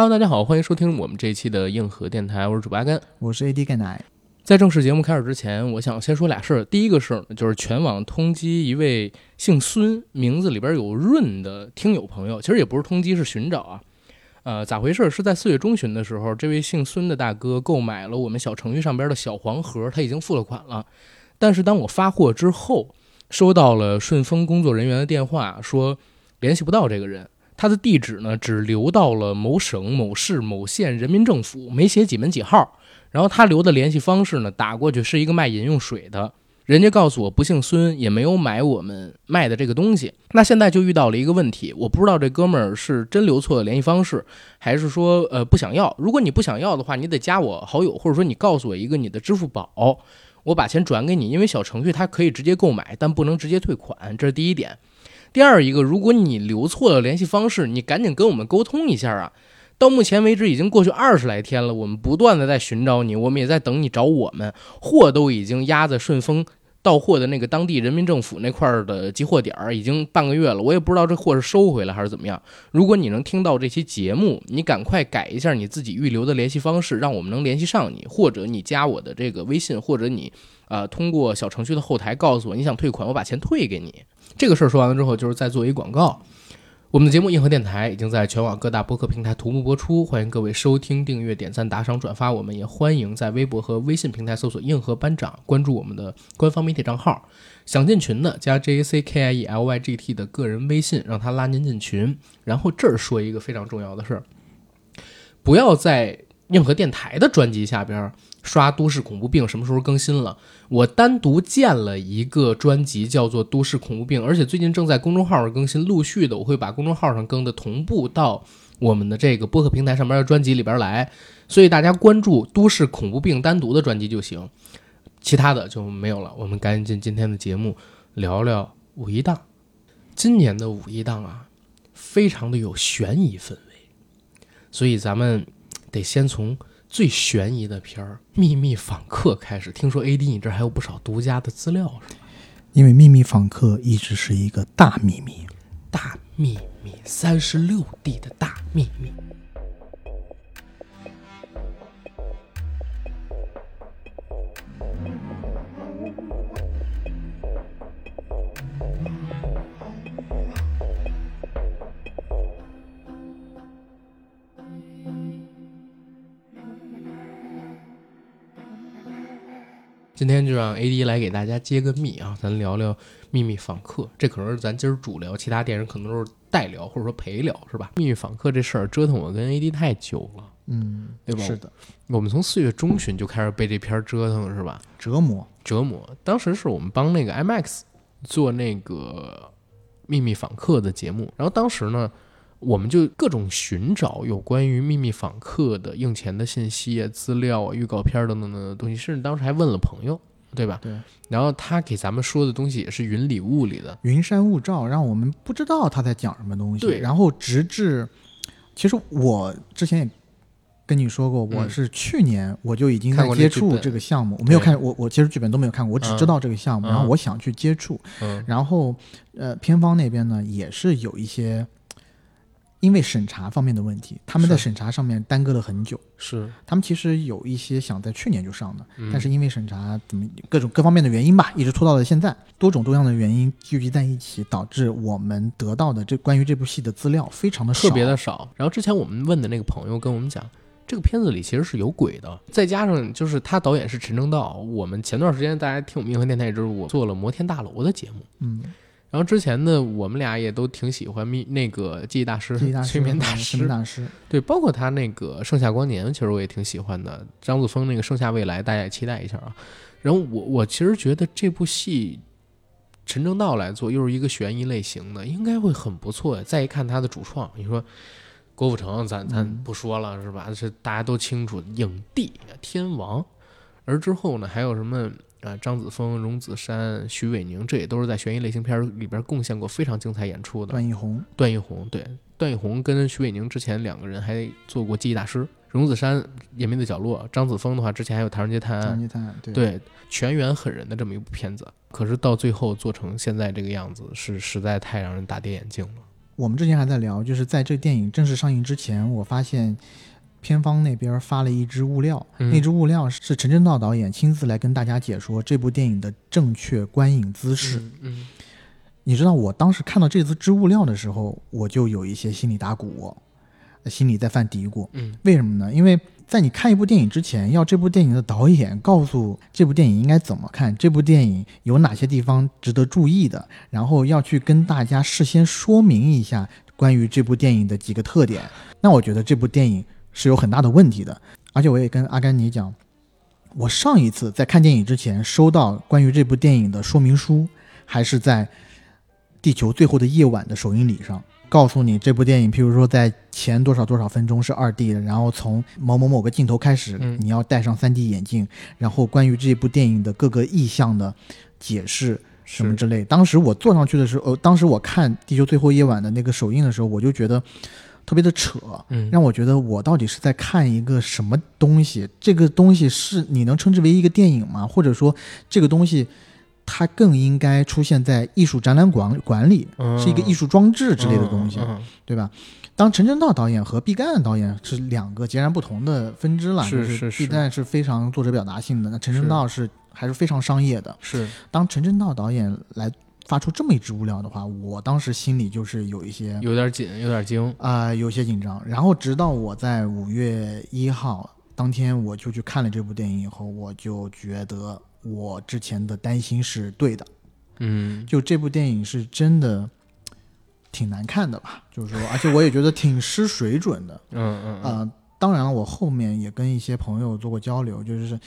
Hello，大家好，欢迎收听我们这一期的硬核电台，我是主播阿甘，我是 AD 钙奶。在正式节目开始之前，我想先说俩事儿。第一个事儿呢，就是全网通缉一位姓孙、名字里边有“润”的听友朋友，其实也不是通缉，是寻找啊。呃，咋回事？是在四月中旬的时候，这位姓孙的大哥购买了我们小程序上边的小黄盒，他已经付了款了。但是当我发货之后，收到了顺丰工作人员的电话，说联系不到这个人，他的地址呢只留到了某省、某市、某县人民政府，没写几门几号。然后他留的联系方式呢，打过去是一个卖饮用水的，人家告诉我不姓孙，也没有买我们卖的这个东西。那现在就遇到了一个问题，我不知道这哥们儿是真留错了联系方式，还是说呃不想要。如果你不想要的话，你得加我好友，或者说你告诉我一个你的支付宝，我把钱转给你。因为小程序它可以直接购买，但不能直接退款，这是第一点。第二一个，如果你留错了联系方式，你赶紧跟我们沟通一下啊。到目前为止已经过去二十来天了，我们不断的在寻找你，我们也在等你找我们。货都已经压在顺丰到货的那个当地人民政府那块的集货点儿，已经半个月了，我也不知道这货是收回来还是怎么样。如果你能听到这期节目，你赶快改一下你自己预留的联系方式，让我们能联系上你，或者你加我的这个微信，或者你呃通过小程序的后台告诉我你想退款，我把钱退给你。这个事儿说完了之后，就是再做一广告。我们的节目《硬核电台》已经在全网各大播客平台同步播出，欢迎各位收听、订阅、点赞、打赏、转发。我们也欢迎在微博和微信平台搜索“硬核班长”，关注我们的官方媒体账号。想进群的，加 J A C K I E L Y G T 的个人微信，让他拉您进群。然后这儿说一个非常重要的事儿，不要在硬核电台的专辑下边刷《都市恐怖病》什么时候更新了。我单独建了一个专辑，叫做《都市恐怖病》，而且最近正在公众号上更新，陆续的我会把公众号上更的同步到我们的这个播客平台上面的专辑里边来，所以大家关注《都市恐怖病》单独的专辑就行，其他的就没有了。我们赶紧进今天的节目，聊聊五一档。今年的五一档啊，非常的有悬疑氛围，所以咱们得先从。最悬疑的片儿《秘密访客》开始，听说 A D 你这还有不少独家的资料是吧？因为《秘密访客》一直是一个大秘密，大秘密，三十六 D 的大秘密。今天就让 A D 来给大家揭个秘啊，咱聊聊《秘密访客》，这可能是咱今儿主聊，其他电影可能都是代聊或者说陪聊，是吧？《秘密访客》这事儿折腾我跟 A D 太久了，嗯，对吧？是的，我们从四月中旬就开始被这片折腾，是吧？折磨，折磨。当时是我们帮那个 IMAX 做那个《秘密访客》的节目，然后当时呢。我们就各种寻找有关于秘密访客的应钱的信息啊、资料啊、预告片等等的东西，甚至当时还问了朋友，对吧？对。然后他给咱们说的东西也是云里雾里的，云山雾罩，让我们不知道他在讲什么东西。对。然后直至，其实我之前也跟你说过，我是去年我就已经在接触这个项目，我没有看，我我其实剧本都没有看过，我只知道这个项目，然后我想去接触。嗯。然后，呃，片方那边呢也是有一些。因为审查方面的问题，他们在审查上面耽搁了很久。是，他们其实有一些想在去年就上的，但是因为审查怎么各种各方面的原因吧，一直拖到了现在。多种多样的原因聚集在一起，导致我们得到的这关于这部戏的资料非常的特别的少。然后之前我们问的那个朋友跟我们讲，这个片子里其实是有鬼的，再加上就是他导演是陈正道。我们前段时间大家听我们硬核电台也知道，我做了摩天大楼的节目，嗯。然后之前呢，我们俩也都挺喜欢密那个记忆大师、催眠大师、大师，对，包括他那个《盛夏光年》，其实我也挺喜欢的。张子枫那个《盛夏未来》，大家也期待一下啊。然后我我其实觉得这部戏陈正道来做，又是一个悬疑类型的，应该会很不错。再一看他的主创，你说郭富城，咱咱不说了是吧？是大家都清楚，影帝天王。而之后呢，还有什么？啊，张子枫、荣梓杉、徐伟宁，这也都是在悬疑类型片里边贡献过非常精彩演出的。段奕宏，段奕宏，对，段奕宏跟徐伟宁之前两个人还做过《记忆大师》，荣梓杉《隐秘的角落》，张子枫的话之前还有《唐人街探案》。唐人街探案，对，全员狠人的这么一部片子，可是到最后做成现在这个样子，是实在太让人大跌眼镜了。我们之前还在聊，就是在这电影正式上映之前，我发现片方那边发了一支物料，嗯那支物料是陈正道导演亲自来跟大家解说这部电影的正确观影姿势。嗯嗯你知道，我当时看到这支物料的时候，我就有一些心里打鼓，心里在犯嘀咕。嗯为什么呢？因为在你看一部电影之前，要这部电影的导演告诉这部电影应该怎么看，这部电影有哪些地方值得注意的，然后要去跟大家事先说明一下关于这部电影的几个特点。那我觉得这部电影是有很大的问题的。而且我也跟阿甘尼讲，我上一次在看电影之前收到关于这部电影的说明书，还是在《地球最后的夜晚》的首映礼上。告诉你这部电影，譬如说在前多少多少分钟是二 D 的，然后从某某某个镜头开始，嗯你要戴上三 D 眼镜，然后关于这部电影的各个意象的解释什么之类。当时我坐上去的时候，呃，当时我看《地球最后夜晚》的那个首映的时候，我就觉得特别的扯，嗯，让我觉得我到底是在看一个什么东西？这个东西是你能称之为一个电影吗？或者说这个东西？它更应该出现在艺术展览馆馆里，嗯是一个艺术装置之类的东西。嗯嗯对吧？当陈正道导演和毕赣导演是两个截然不同的分支了，是是是毕赣是非常作者表达性的，那陈正道是还是非常商业的。是当陈正道导演来发出这么一支物料的话，我当时心里就是有一些有点紧，有点惊。啊、有些紧张。然后直到我在五月一号当天我就去看了这部电影以后，我就觉得我之前的担心是对的。嗯就这部电影是真的挺难看的吧？就是说，而且我也觉得挺失水准的。嗯嗯啊呃，当然了，我后面也跟一些朋友做过交流，就是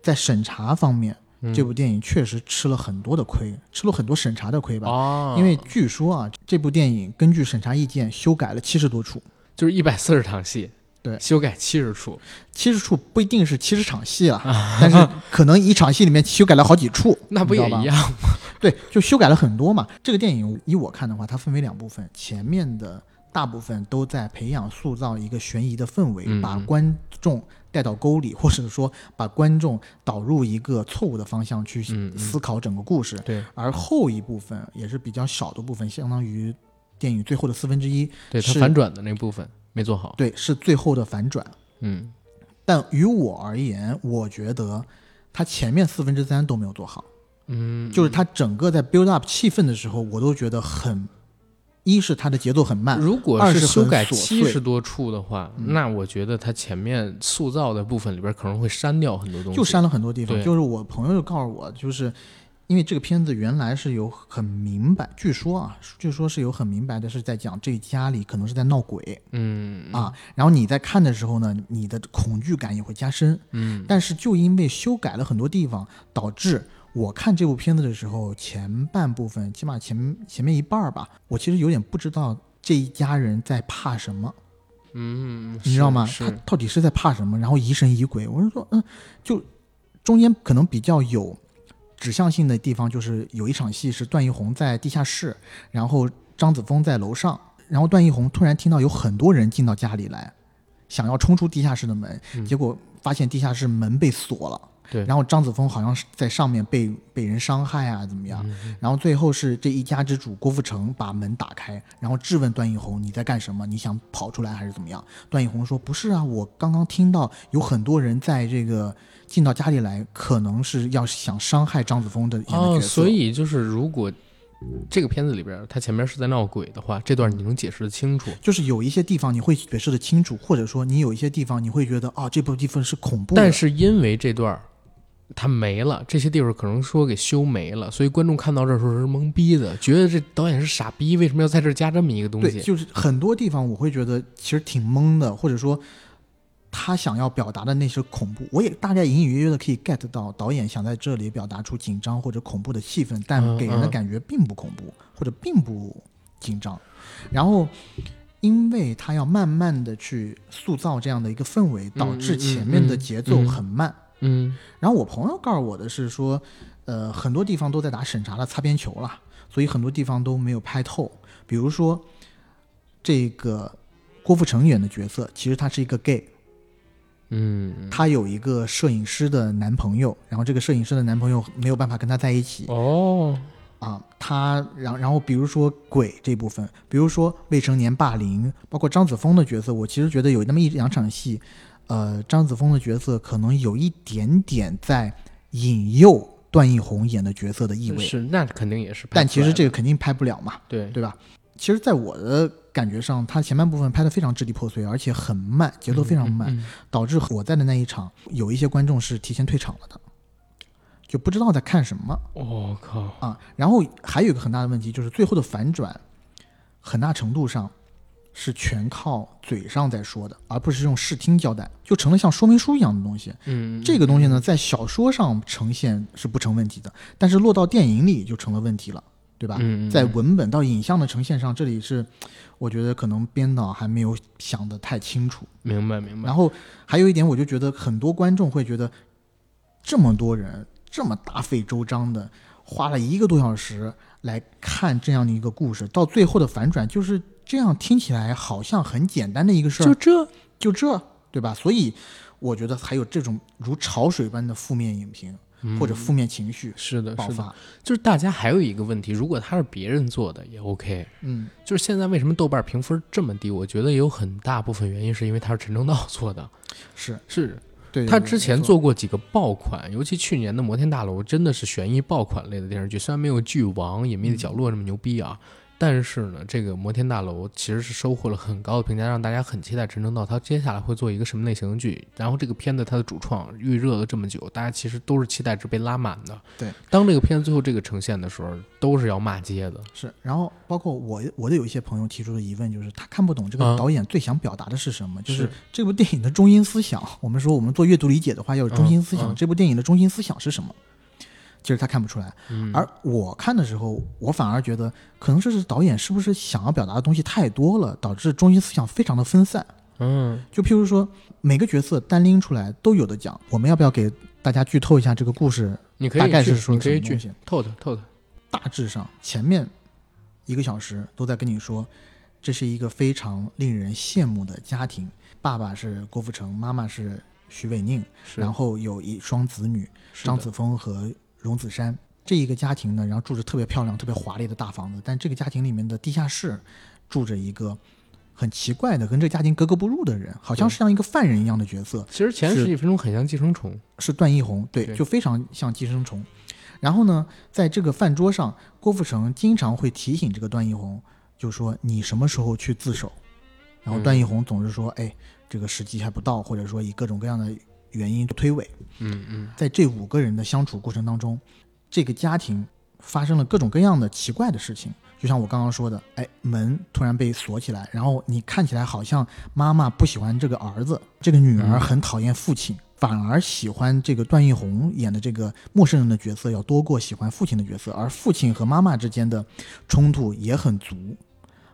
在审查方面，嗯，这部电影确实吃了很多的亏，吃了很多审查的亏吧。哦，因为据说啊，这部电影根据审查意见修改了七十多处，就是一百四十场戏，对修改七十处，七十处不一定是七十场戏啊，但是可能一场戏里面修改了好几处，那不也一样吗？对，就修改了很多嘛。这个电影以我看的话，它分为两部分，前面的大部分都在培养塑造一个悬疑的氛围，嗯把观众带到沟里，或者说把观众导入一个错误的方向去思考整个故事。对而后一部分也是比较小的部分，相当于电影最后的四分之一，对，他是反转的那部分没做好。对，是最后的反转。嗯但于我而言，我觉得它前面四分之三都没有做好。嗯，就是他整个在 build up 气氛的时候，我都觉得很，一是它的节奏很慢，如果二是修改七十多处的话，嗯那我觉得它前面塑造的部分里边可能会删掉很多东西。就删了很多地方。就是我朋友就告诉我，就是因为这个片子原来是有很明白，据说啊，据说是有很明白的是在讲这家里可能是在闹鬼嗯啊，然后你在看的时候呢，你的恐惧感也会加深。嗯但是就因为修改了很多地方，导致我看这部片子的时候，前半部分起码前前面一半儿吧，我其实有点不知道这一家人在怕什么。嗯，你知道吗？他到底是在怕什么？然后疑神疑鬼。我是说，嗯，就中间可能比较有指向性的地方，就是有一场戏是段奕宏在地下室，然后张子枫在楼上，然后段奕宏突然听到有很多人进到家里来，想要冲出地下室的门，嗯结果发现地下室门被锁了。对然后张子枫好像是在上面被被人伤害啊，怎么样？嗯然后最后是这一家之主郭富城把门打开，然后质问段奕宏：“你在干什么？你想跑出来还是怎么样？”段奕宏说：“不是啊，我刚刚听到有很多人在这个进到家里来，可能是要想伤害张子枫的演的哦，角色。所以就是如果这个片子里边他前面是在闹鬼的话，这段你能解释的清楚。就是有一些地方你会解释的清楚，或者说你有一些地方你会觉得哦，这部地方是恐怖的。但是因为这段儿它没了，这些地方可能说给修没了，所以观众看到这儿时候是懵逼的，觉得这导演是傻逼，为什么要在这儿加这么一个东对，西？就是很多地方我会觉得其实挺懵的，或者说他想要表达的那些恐怖，我也大概隐隐约约的可以 get 到导演想在这里表达出紧张或者恐怖的气氛，但嗯给人的嗯感觉并不恐怖或者并不紧张。然后，因为他要慢慢的去塑造这样的一个氛围，导致前面的嗯节奏嗯很慢。嗯然后我朋友告诉我的是说，呃，很多地方都在打审查的擦边球了，所以很多地方都没有拍透。比如说，这个郭富城演的角色，其实他是一个 gay，嗯，他有一个摄影师的男朋友，然后这个摄影师的男朋友没有办法跟他在一起，哦，啊，他然然后比如说鬼这部分，比如说未成年霸凌，包括张子枫的角色，我其实觉得有那么一两场戏，呃，张子枫的角色可能有一点点在引诱段奕宏演的角色的意味，是那肯定也是但其实这个肯定拍不了嘛，对对吧？其实，在我的感觉上，他前半部分拍的非常支离破碎，而且很慢，节奏非常慢，嗯嗯导致我在的那一场有一些观众是提前退场了的，就不知道在看什么。我、靠，啊，然后还有一个很大的问题就是最后的反转，很大程度上是全靠嘴上在说的，而不是用视听交代，就成了像说明书一样的东西。嗯，这个东西呢，在小说上呈现是不成问题的，但是落到电影里就成了问题了，对吧？在文本到影像的呈现上，这里是我觉得可能编导还没有想得太清楚。明白明白，然后还有一点，我就觉得很多观众会觉得，这么多人这么大费周章的花了一个多小时来看这样的一个故事，到最后的反转就是这样，听起来好像很简单的一个事儿，就这，就这，对吧？所以我觉得还有这种如潮水般的负面影评嗯。或者负面情绪是的，是的，爆发。就是大家还有一个问题，如果他是别人做的也 OK，嗯，就是现在为什么豆瓣评分这么低？我觉得也有很大部分原因是因为他是陈正道做的，是。是。对他之前做过几个爆款，尤其去年的《摩天大楼》真的是悬疑爆款类的电视剧，虽然没有《剧王》《隐秘的角落》这么牛逼啊，但是呢，这个《摩天大楼》其实是收获了很高的评价，让大家很期待陈正道他接下来会做一个什么类型的剧。然后这个片子它的主创预热了这么久，大家其实都是期待值被拉满的。对，当这个片子最后这个呈现的时候，都是要骂街的。是，然后包括我我的有一些朋友提出的疑问就是，他看不懂这个啊导演最想表达的是什么，就是是这部电影的中心思想。我们说我们做阅读理解的话，要有中心思想，嗯嗯这部电影的中心思想是什么？其实他看不出来，嗯，而我看的时候，我反而觉得可能这是导演是不是想要表达的东西太多了，导致中心思想非常的分散。嗯，就譬如说，每个角色单拎出来都有的讲，我们要不要给大家剧透一下这个故事你可以大概是说你可以剧什么东西？透的透的。大致上前面一个小时都在跟你说，这是一个非常令人羡慕的家庭，爸爸是郭富城，妈妈是徐伟宁，然后有一双子女张子枫和荣子山。这一个家庭呢，然后住着特别漂亮、特别华丽的大房子，但这个家庭里面的地下室住着一个很奇怪的、跟这个家庭格格不入的人，好像是像一个犯人一样的角色。其实前十几分钟很像寄生虫。是段奕宏，对，对就非常像寄生虫。然后呢，在这个饭桌上，郭富城经常会提醒这个段奕宏，就说你什么时候去自首。然后嗯段奕宏总是说，哎，这个时机还不到，或者说以各种各样的原因推诿。嗯嗯，在这五个人的相处过程当中，这个家庭发生了各种各样的奇怪的事情。就像我刚刚说的，哎，门突然被锁起来，然后你看起来好像妈妈不喜欢这个儿子，这个女儿嗯很讨厌父亲，反而喜欢这个段奕宏演的这个陌生人的角色要多过喜欢父亲的角色，而父亲和妈妈之间的冲突也很足，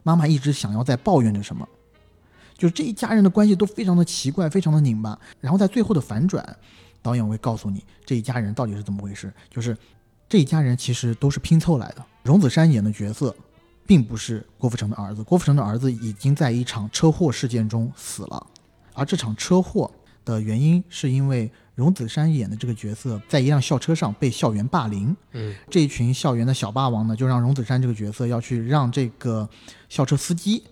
妈妈一直想要在抱怨着什么，就是这一家人的关系都非常的奇怪，非常的拧巴，然后在最后的反转，导演会告诉你这一家人到底是怎么回事，就是这一家人其实都是拼凑来的。荣子山演的角色，并不是郭富城的儿子，郭富城的儿子已经在一场车祸事件中死了，而这场车祸的原因是因为荣子山演的这个角色在一辆校车上被校园霸凌，嗯这一群校园的小霸王呢，就让荣子山这个角色要去让这个校车司机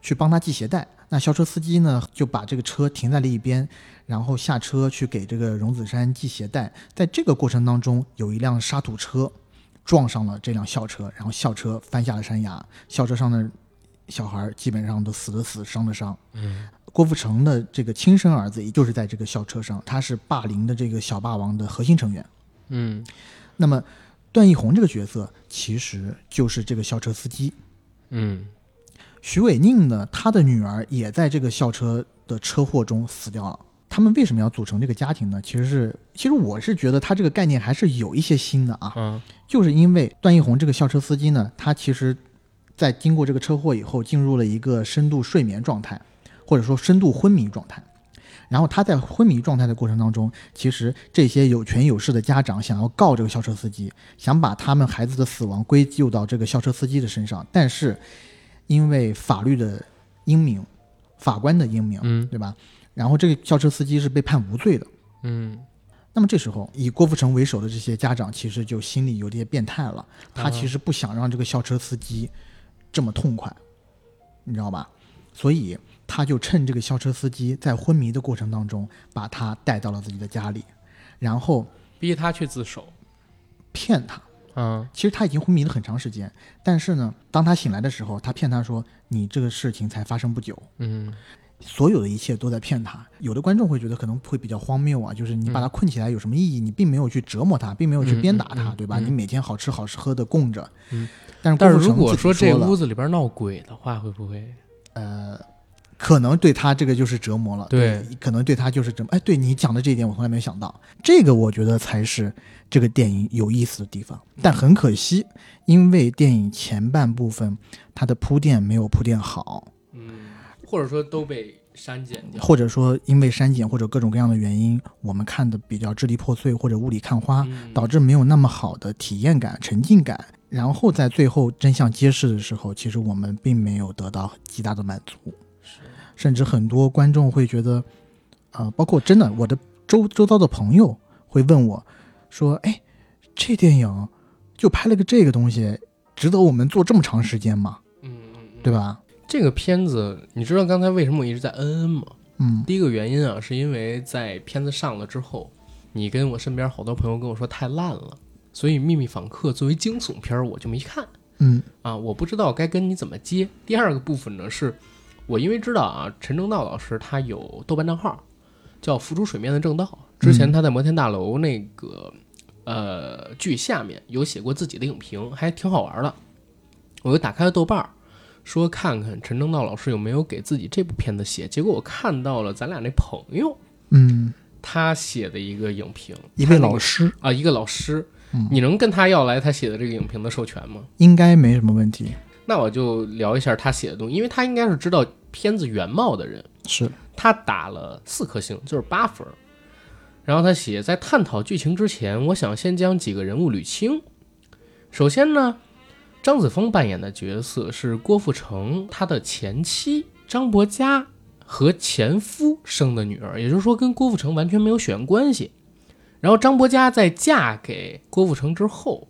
去帮他系鞋带。那校车司机呢，就把这个车停在了一边，然后下车去给这个荣子山系鞋带。在这个过程当中，有一辆沙土车撞上了这辆校车，然后校车翻下了山崖，校车上的小孩基本上都死的死，伤的伤。嗯郭富城的这个亲生儿子，也就是在这个校车上，他是霸凌的这个小霸王的核心成员。嗯那么，段奕宏这个角色其实就是这个校车司机。嗯徐伟宁呢，他的女儿也在这个校车的车祸中死掉了。他们为什么要组成这个家庭呢？其实是，其实我是觉得他这个概念还是有一些新的啊，啊就是因为段奕宏这个校车司机呢，他其实，在经过这个车祸以后，进入了一个深度睡眠状态，或者说深度昏迷状态。然后他在昏迷状态的过程当中，其实这些有权有势的家长想要告这个校车司机，想把他们孩子的死亡归咎到这个校车司机的身上，但是因为法律的英明，法官的英明，嗯对吧？然后这个校车司机是被判无罪的。嗯那么这时候，以郭富城为首的这些家长其实就心里有点变态了，他其实不想让这个校车司机这么痛快，你知道吧？所以他就趁这个校车司机在昏迷的过程当中，把他带到了自己的家里，然后逼他去自首。骗他。嗯其实他已经昏迷了很长时间，但是呢，当他醒来的时候，他骗他说：“你这个事情才发生不久。”嗯所有的一切都在骗他。有的观众会觉得可能会比较荒谬啊，就是你把他困起来有什么意义？你并没有去折磨他，并没有去鞭打他，对吧？嗯你每天好吃好喝的供着。嗯。但是如果说这了屋子里边闹鬼的话，会不会？呃，可能对他这个就是折磨了。对可能对他就是折磨。哎，对你讲的这一点，我从来没有想到。这个我觉得才是这个电影有意思的地方。但很可惜，因为电影前半部分它的铺垫没有铺垫好，嗯，或者说都被删减掉。或者说因为删减或者各种各样的原因，我们看的比较支离破碎或者雾里看花，嗯导致没有那么好的体验感、沉浸感。然后在最后真相揭示的时候，其实我们并没有得到极大的满足，甚至很多观众会觉得，呃，包括真的我的周周遭的朋友会问我，说：“哎，这电影就拍了个这个东西，值得我们做这么长时间吗？嗯，对吧这个片子，你知道刚才为什么我一直在嗯嗯吗？？”嗯第一个原因啊，是因为在片子上了之后，你跟我身边好多朋友跟我说太烂了，所以《秘密访客》作为惊悚片我就没看嗯啊，我不知道该跟你怎么接。第二个部分呢，是我因为知道啊，陈正道老师他有豆瓣账号，叫“浮出水面的正道”，之前他在摩天大楼那个呃剧下面有写过自己的影评，还挺好玩的。我又打开了豆瓣儿，说看看陈正道老师有没有给自己这部片子写。结果我看到了咱俩那朋友嗯，他写的一个影评，一位老师啊，一个老师，嗯你能跟他要来他写的这个影评的授权吗？应该没什么问题。那我就聊一下他写的东西，因为他应该是知道片子原貌的人。是，他打了四颗星，就是八分儿。然后他写，在探讨剧情之前，我想先将几个人物捋清。首先呢，张子枫扮演的角色是郭富城他的前妻张柏佳和前夫生的女儿，也就是说跟郭富城完全没有血缘关系。然后张柏佳在嫁给郭富城之后，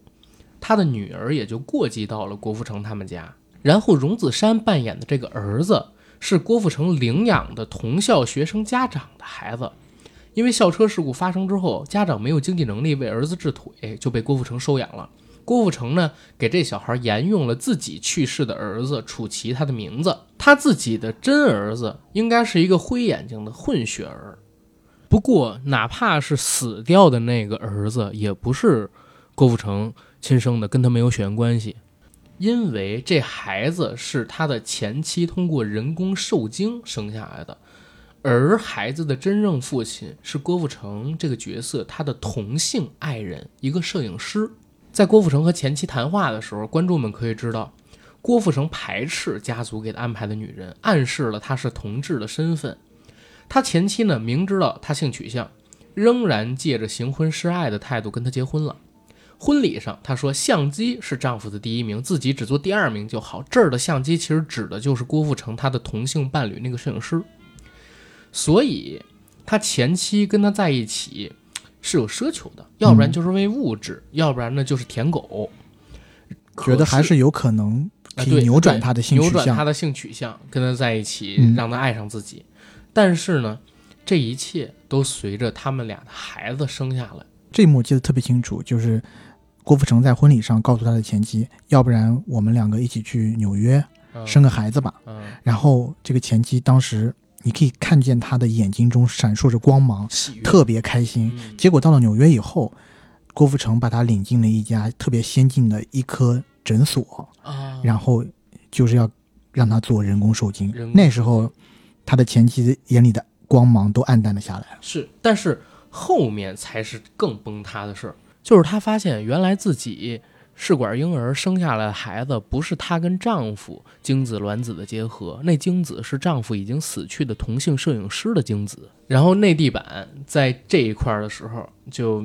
他的女儿也就过继到了郭富城他们家。然后荣子山扮演的这个儿子是郭富城领养的同校学生家长的孩子，因为校车事故发生之后，家长没有经济能力为儿子治腿，就被郭富城收养了。郭富城呢，给这小孩沿用了自己去世的儿子楚奇他的名字，他自己的真儿子应该是一个灰眼睛的混血儿。不过，哪怕是死掉的那个儿子，也不是郭富城亲生的，跟他没有血缘关系。因为这孩子是他的前妻通过人工受精生下来的，而孩子的真正父亲是郭富城这个角色他的同性爱人，一个摄影师。在郭富城和前妻谈话的时候，观众们可以知道，郭富城排斥家族给他安排的女人，暗示了他是同志的身份。他前妻呢，明知道他性取向，仍然借着行婚示爱的态度跟他结婚了。婚礼上，她说相机是丈夫的第一名，自己只做第二名就好。这儿的相机其实指的就是郭富城他的同性伴侣那个摄影师。所以，他前妻跟他在一起是有奢求的，要不然就是为物质，要不然呢就是舔狗。觉得还是有可能可以啊对对扭转他的性扭取向。转他的性取向，跟他在一起，嗯让他爱上自己。但是呢，这一切都随着他们俩的孩子生下来。这一幕记得特别清楚，就是郭富城在婚礼上告诉他的前妻，要不然我们两个一起去纽约嗯生个孩子吧。嗯，然后这个前妻当时你可以看见他的眼睛中闪烁着光芒，特别开心。嗯结果到了纽约以后，郭富城把他领进了一家特别先进的一科诊所，啊，然后就是要让他做人工受精那时候，他的前妻眼里的光芒都暗淡了下来。是，但是后面才是更崩塌的事儿，就是她发现原来自己试管婴儿生下来的孩子不是她跟丈夫精子卵子的结合，那精子是丈夫已经死去的同性摄影师的精子。然后内地版在这一块的时候就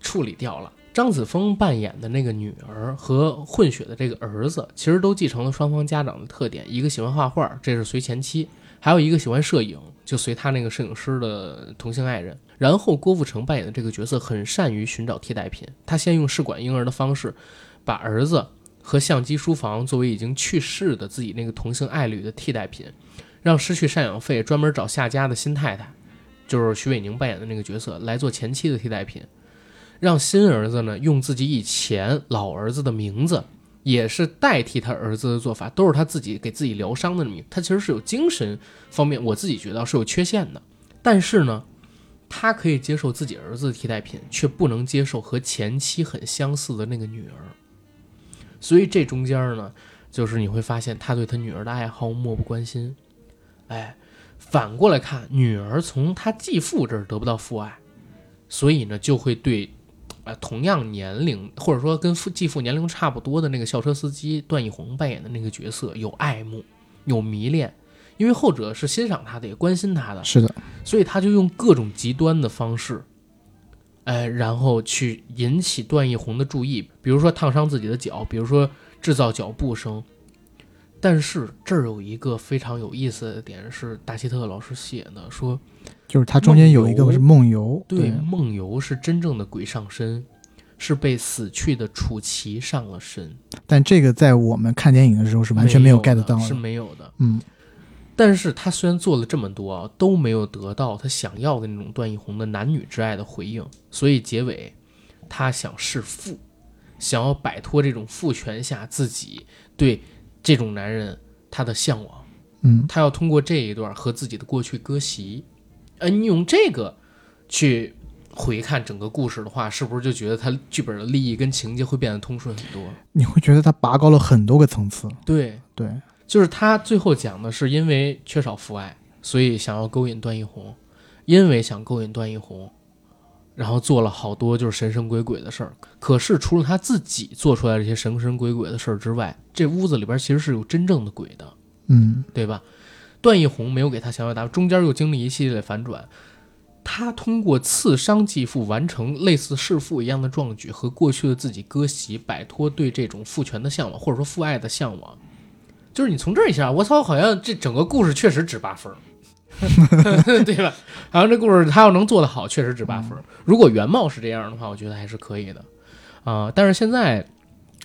处理掉了。张子枫扮演的那个女儿和混血的这个儿子，其实都继承了双方家长的特点，一个喜欢画画，这是随前妻；还有一个喜欢摄影，就随他那个摄影师的同性爱人。然后郭富城扮演的这个角色很善于寻找替代品，他先用试管婴儿的方式，把儿子和相机书房作为已经去世的自己那个同性爱侣的替代品，让失去赡养费专门找下家的新太太，就是徐伟宁扮演的那个角色来做前妻的替代品，让新儿子呢用自己以前老儿子的名字。也是代替他儿子的做法，都是他自己给自己疗伤的那么。他其实是有精神方面，我自己觉得是有缺陷的。但是呢，他可以接受自己儿子的替代品，却不能接受和前妻很相似的那个女儿。所以这中间呢，就是你会发现他对他女儿的爱好漠不关心。哎，反过来看，女儿从他继父这儿得不到父爱，所以呢，就会对。呃，同样年龄或者说跟父继父年龄差不多的那个校车司机段奕宏扮演的那个角色有爱慕，有迷恋，因为后者是欣赏他的，也关心他的，是的，所以他就用各种极端的方式，哎，然后去引起段奕宏的注意，比如说烫伤自己的脚，比如说制造脚步声。但是这儿有一个非常有意思的点是，大希特老师写的说。就是他中间有一个是梦游，对，梦游是真正的鬼上身，是被死去的楚奇上了身。但这个在我们看电影的时候是完全没有 get 到，是没有的。嗯，但是他虽然做了这么多啊，都没有得到他想要的那种段奕宏的男女之爱的回应，所以结尾他想弑父，想要摆脱这种父权下自己对这种男人他的向往。嗯，他要通过这一段和自己的过去割席。呃，你用这个去回看整个故事的话，是不是就觉得他剧本的利益跟情节会变得通顺很多？你会觉得他拔高了很多个层次。对对，就是他最后讲的是因为缺少父爱，所以想要勾引段奕宏，因为想勾引段奕宏，然后做了好多就是神神鬼鬼的事儿。可是除了他自己做出来这些神神鬼鬼的事儿之外，这屋子里边其实是有真正的鬼的，嗯，对吧？段奕宏没有给他想要答案，中间又经历一系列反转。他通过刺伤继父，完成类似弑父一样的壮举，和过去的自己割席，摆脱对这种父权的向往，或者说父爱的向往。就是你从这一下，我操，好像这整个故事确实值八分，对吧？好像这故事他要能做得好，确实值八分。如果原貌是这样的话，我觉得还是可以的啊。但是现在。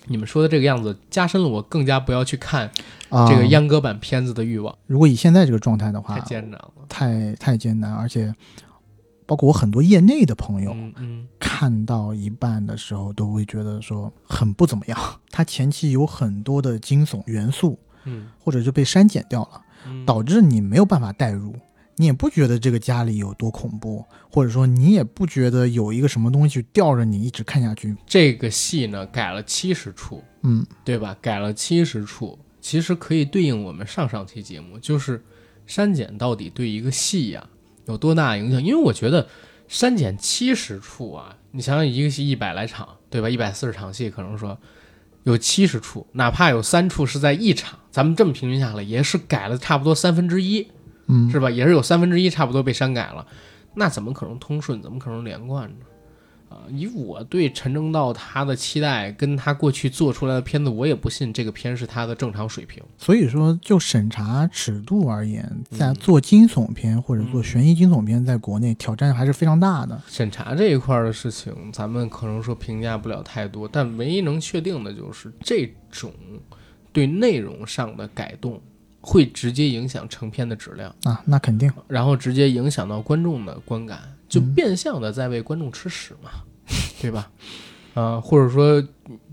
你们说的这个样子，加深了我更加不要去看这个阉割版片子的欲望。如果以现在这个状态的话，太艰难了，太太艰难，而且包括我很多业内的朋友，嗯，看到一半的时候都会觉得说很不怎么样。它前期有很多的惊悚元素，嗯，或者就被删减掉了，导致你没有办法代入。你也不觉得这个家里有多恐怖，或者说你也不觉得有一个什么东西吊着你一直看下去。这个戏呢改了七十处，嗯，对吧？改了七十处，其实可以对应我们上上期节目，就是删减到底对一个戏呀有多大影响？因为我觉得删减七十处啊，你想想一个戏一百来场，对吧？一百四十场戏，可能说有七十处，哪怕有三处是在一场，咱们这么平均下来，也是改了差不多三分之一。嗯，是吧？也是有三分之一差不多被删改了，那怎么可能通顺？怎么可能连贯呢？啊，以我对陈正道他的期待，跟他过去做出来的片子，我也不信这个片是他的正常水平。所以说，就审查尺度而言，在做惊悚片或者做悬疑惊悚片，在国内挑战还是非常大的。审查这一块的事情，咱们可能说评价不了太多，但唯一能确定的就是这种对内容上的改动。会直接影响成片的质量啊，那肯定，然后直接影响到观众的观感，就变相的在为观众吃屎嘛，对吧？啊，或者说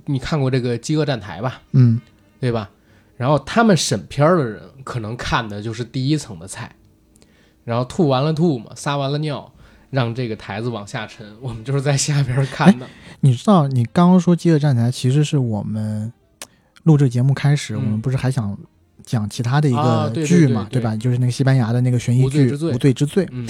你看过这个《饥饿站台》吧？嗯，对吧？然后他们审片的人可能看的就是第一层的菜，然后吐完了吐嘛，撒完了尿，让这个台子往下沉，我们就是在下边看的。你知道，你刚刚说《饥饿站台》，其实是我们录这节目开始，我们不是还想。讲其他的一个剧嘛，对吧？就是那个西班牙的那个悬疑剧《无罪之罪》。嗯，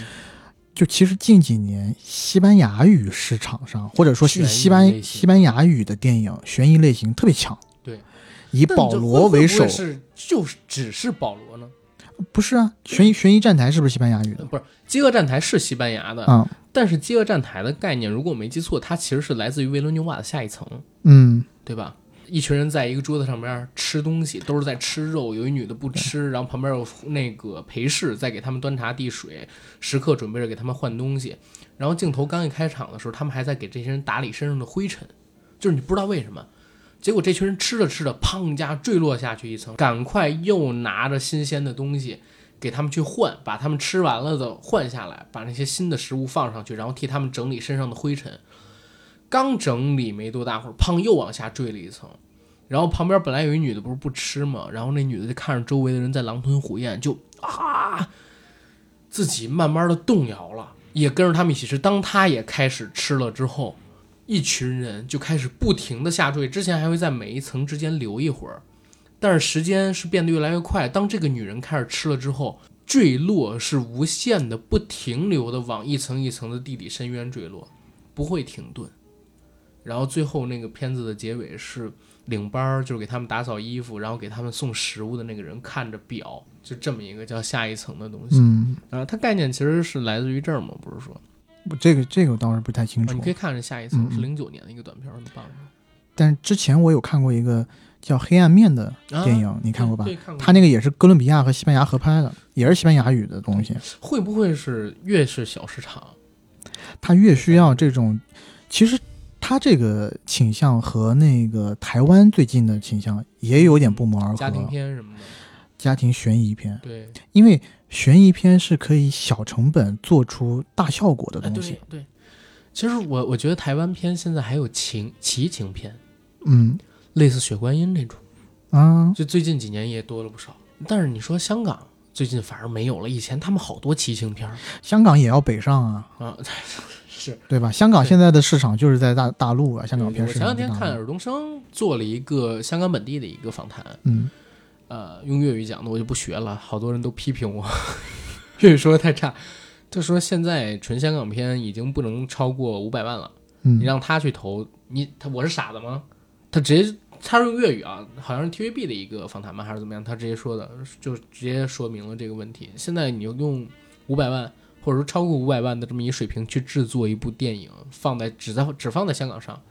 就其实近几年西班牙语市场上，或者说是西班西班牙语的电影悬疑类型特别强。对，以保罗为首，是就是只是保罗呢？不是啊，悬疑悬疑站台是不是西班牙语的？不是，饥饿站台是西班牙的啊。但是饥饿站台的概念，如果我没记错，它其实是来自于维伦纽瓦的下一层。嗯，对吧？一群人在一个桌子上面吃东西，都是在吃肉。有一女的不吃，然后旁边有那个陪侍在给他们端茶递水，时刻准备着给他们换东西。然后镜头刚一开场的时候，他们还在给这些人打理身上的灰尘，就是你不知道为什么。结果这群人吃着吃着，砰一下坠落下去一层，赶快又拿着新鲜的东西给他们去换，把他们吃完了的换下来，把那些新的食物放上去，然后替他们整理身上的灰尘。刚整理没多大会儿，砰又往下坠了一层。然后旁边本来有一女的，不是不吃吗？然后那女的就看着周围的人在狼吞虎咽，就啊，自己慢慢的动摇了，也跟着他们一起吃。当她也开始吃了之后，一群人就开始不停的下坠。之前还会在每一层之间留一会儿，但是时间是变得越来越快。当这个女人开始吃了之后，坠落是无限的、不停留的往一层一层的地底深渊坠落，不会停顿。然后最后那个片子的结尾是。领班儿就是给他们打扫衣服，然后给他们送食物的那个人看着表，就这么一个叫下一层的东西。嗯，啊，它概念其实是来自于这儿嘛，不是说？这个这个我倒是不太清楚。你可以看着下一层是零九年的一个短片，很棒。但是之前我有看过一个叫《黑暗面》的电影，你看过吧？他那个也是哥伦比亚和西班牙合拍的，也是西班牙语的东西。会不会是越是小市场，他越需要这种？其实。他这个倾向和那个台湾最近的倾向也有点不谋而合。家庭片什么的，家庭悬疑片。对，因为悬疑片是可以小成本做出大效果的东西。对，其实我我觉得台湾片现在还有情奇情片，嗯，类似《血观音》那种，啊，就最近几年也多了不少。但是你说香港最近反而没有了，以前他们好多奇情片。香港也要北上啊啊。是对吧？香港现在的市场就是在大大陆啊，香港片市场。我前两天看尔冬升做了一个香港本地的一个访谈，嗯，呃，用粤语讲的，我就不学了，好多人都批评我 粤语说的太差。他说现在纯香港片已经不能超过五百万了，你让他去投，你他我是傻子吗？他直接他是用粤语啊，好像是 TVB 的一个访谈吧，还是怎么样？他直接说的，就直接说明了这个问题。现在你用五百万。或者说超过五百万的这么一水平去制作一部电影，放在只在只放在香港上，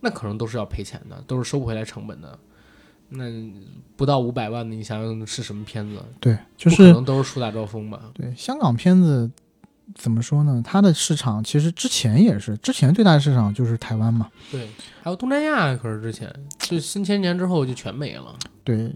那可能都是要赔钱的，都是收不回来成本的。那不到五百万的，你想想是什么片子？对，就是可能都是树大招风吧。对，香港片子怎么说呢？它的市场其实之前也是，之前最大的市场就是台湾嘛。对，还有东南亚，可是之前就新千年之后就全没了。对，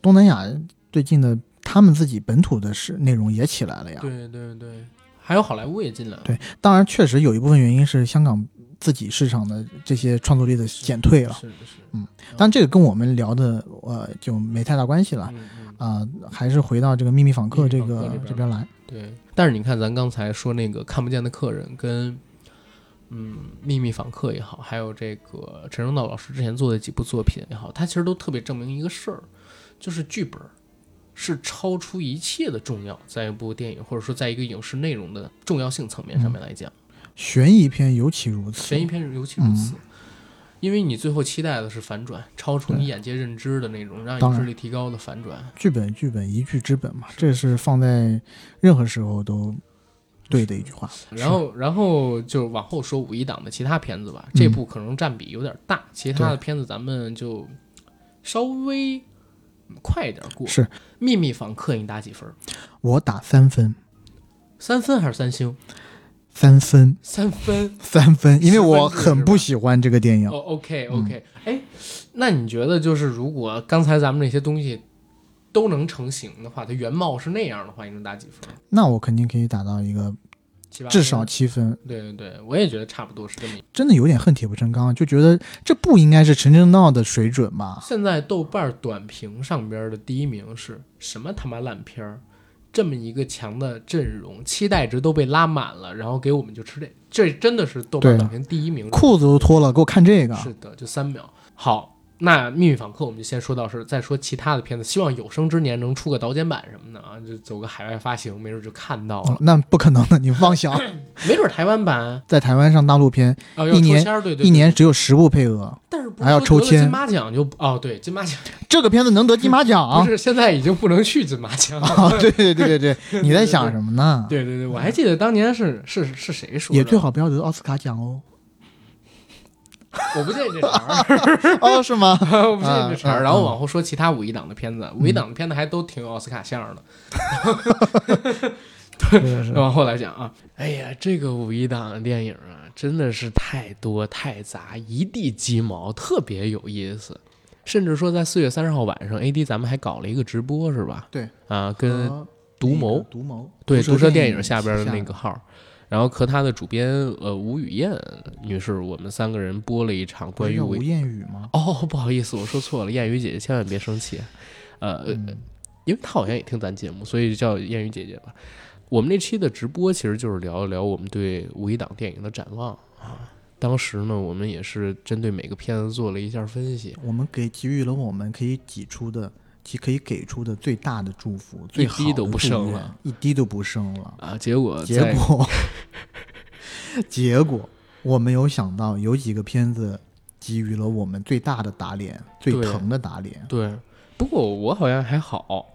东南亚最近的。他们自己本土的是内容也起来了呀，对对对，还有好莱坞也进来了。对，当然确实有一部分原因是香港自己市场的这些创作力的减退了。是是是，嗯，但这个跟我们聊的呃就没太大关系了啊，还是回到这个秘密访客这个这边来。对，但是你看咱刚才说那个看不见的客人跟嗯秘密访客也好，还有这个陈正道老师之前做的几部作品也好，他其实都特别证明一个事儿，就是剧本。是超出一切的重要，在一部电影或者说在一个影视内容的重要性层面上面来讲，悬疑片尤其如此。悬疑片尤其如此，因为你最后期待的是反转，超出你眼界认知的那种，让影视力提高的反转。剧本，剧本一剧之本嘛，这是放在任何时候都对的一句话。然后，然后就往后说五一档的其他片子吧，这部可能占比有点大，其他的片子咱们就稍微。快一点过是秘密访客，你打几分？我打三分，三分还是三星？三分，三分，三分，因为我很不喜欢这个电影。哦，OK，OK，哎，那你觉得就是如果刚才咱们那些东西都能成型的话，它原貌是那样的话，你能打几分？那我肯定可以打到一个。至少七分，对对对，我也觉得差不多是这么。真的有点恨铁不成钢，就觉得这不应该是陈正道的水准吧？现在豆瓣短评上边的第一名是什么他妈烂片儿？这么一个强的阵容，期待值都被拉满了，然后给我们就吃这，这真的是豆瓣短评第一名，裤子都脱了，给我看这个。是的，就三秒，好。那《秘密访客》我们就先说到这，再说其他的片子。希望有生之年能出个导剪版什么的啊，就走个海外发行，没准就看到了。那不可能的，你妄想。没准台湾版在台湾上大陆片，一年一年只有十部配额，但是还要抽签。金马奖就哦，对金马奖，这个片子能得金马奖？不是，现在已经不能去金马奖了。对对对对对，你在想什么呢？对对对，我还记得当年是是是谁说的，也最好不要得奥斯卡奖哦。我不介意这茬儿，哦，是吗？我不介意这茬儿。啊然后往后说其他五一档的片子，五一档的片子还都挺有奥斯卡相儿的。往后来讲啊，哎呀，这个五一档的电影啊，真的是太多太杂，一地鸡毛，特别有意思。甚至说，在四月三十号晚上，AD 咱们还搞了一个直播，是吧？对，啊，跟和独谋那个独谋对毒蛇电影影下边的那个号，然后和他的主编呃吴雨燕女士，我们三个人播了一场关于吴艳雨吗？哦，不好意思，我说错了，燕雨姐姐千万别生气，呃，嗯因为她好像也听咱节目，所以叫燕雨姐姐吧。我们那期的直播其实就是聊一聊我们对五一档电影的展望啊。当时呢，我们也是针对每个片子做了一下分析，我们给给予了我们可以挤出的，其可以给出的最大的祝福，最好的滴都不剩了，一滴都不剩了。啊，结果结果，结果我没有想到，有几个片子给予了我们最大的打脸，最疼的打脸。对，不过我好像还好，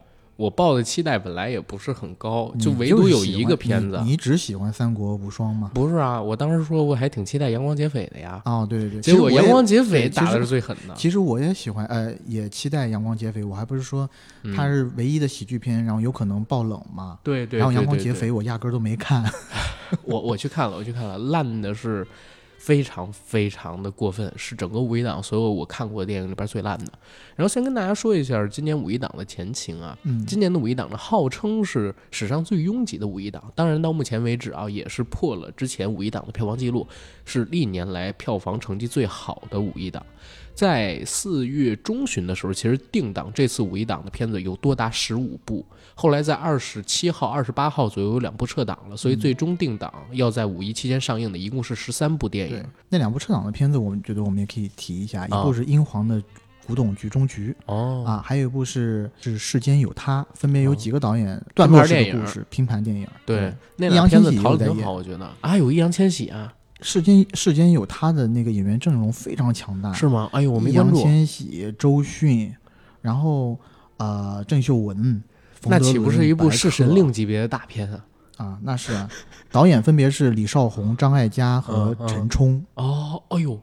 我抱的期待本来也不是很高，就唯独有一个片子你，，你只喜欢《三国无双》吗？不是啊，我当时说我还挺期待阳光劫匪的呀，哦，对对对，结果阳光劫匪打的是最狠的，其实我也喜欢，呃，也期待《阳光劫匪》。我还不是说嗯它是唯一的喜剧片，然后有可能爆冷嘛。对对，然后《阳光劫匪》我压根儿都没看。我我去看了，我去看了，烂的是非常非常的过分，是整个五一档所有我看过的电影里边最烂的。然后先跟大家说一下今年五一档的前情啊，嗯，今年的五一档呢号称是史上最拥挤的五一档，当然到目前为止啊也是破了之前五一档的票房记录，是历年来票房成绩最好的五一档。在四月中旬的时候，其实定档这次五一档的片子有多达十五部，后来在二十七号、二十八号左右有两部撤档了，所以最终定档要在五一期间上映的一共是十三部电对影。，那两部撤档的片子，我们觉得我们也可以提一下，一啊部是英皇的《古董局中局》哦。啊，还有一部是是《世间有他》，分别有哦几个导演段落式电影的故事，拼盘电影。对，那易烊俩片子讨的挺好，我觉得。啊，有易烊千玺啊，世间世间有他的那个演员阵容非常强大，是吗？哎呦，我没易关注。烊千玺、周迅，然后呃郑秀文，冯那岂不是一部白弑神令级别的大片啊？啊？那是啊，导演分别是李少红、张艾嘉和嗯嗯陈冲。哦，哎呦，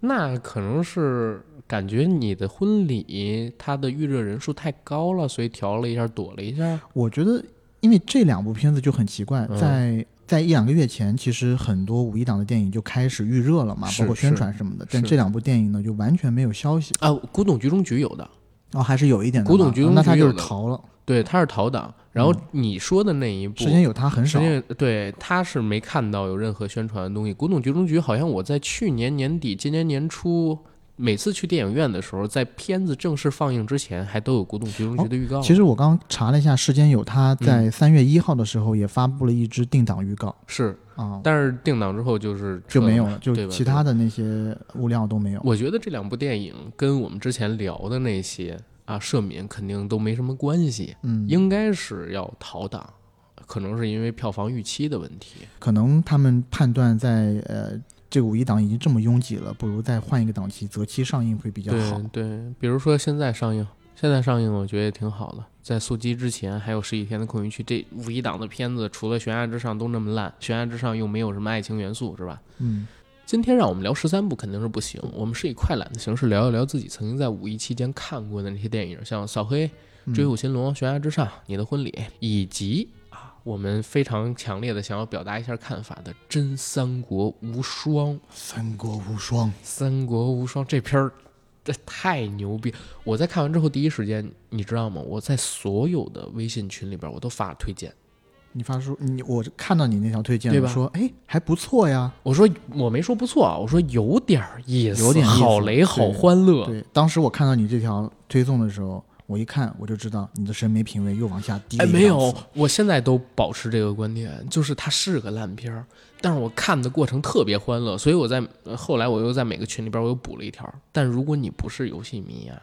那可能是感觉你的婚礼它的预热人数太高了，所以调了一下，躲了一下。我觉得，因为这两部片子就很奇怪，嗯在在一两个月前，其实很多五一档的电影就开始预热了嘛，包括宣传什么的。但这两部电影呢，就完全没有消息。啊，古董局中局有的，哦，还是有一点的。古董局中局那他就是逃了。对，他是逃档。然后你说的那一部，时间有他很少。时间对，他是没看到有任何宣传的东西。古董局中局好像我在去年年底、今年年初，每次去电影院的时候，在片子正式放映之前，还都有古董局中局的预告。其实我刚查了一下，时间有他嗯。在三月一号的时候也发布了一支定档预告。是，啊，但是定档之后就是就没有了，就其他的那些物料都没有。我觉得这两部电影跟我们之前聊的那些啊赦免肯定都没什么关系，嗯，应该是要逃档，可能是因为票房预期的问题。可能他们判断在呃这个五一档已经这么拥挤了，不如再换一个档期择期上映会比较好对。对，比如说现在上映，现在上映我觉得也挺好的。在速激之前还有十几天的空余期，这五一档的片子除了《悬崖之上》都那么烂，《悬崖之上》又没有什么爱情元素，是吧？嗯，今天让我们聊十三部肯定是不行，我们是以快览的形式聊一聊自己曾经在五一期间看过的那些电影，像《扫黑》嗯《追虎擒龙》《悬崖之上》《你的婚礼》，以及啊，我们非常强烈的想要表达一下看法的《真三国无双》。三国无双，三国无双这片儿，这太牛逼！我在看完之后第一时间，你知道吗？我在所有的微信群里边，我都发推荐。你发说你我看到你那条推荐了，对吧说哎还不错呀。我说我没说不错啊，我说有点儿意思，有点好雷好欢乐。对，当时我看到你这条推送的时候，我一看我就知道你的审美品味又往下低了哎，没有，我现在都保持这个观点，就是它是个烂片儿，但是我看的过程特别欢乐，所以我在呃后来我又在每个群里边我又补了一条。但如果你不是游戏迷啊，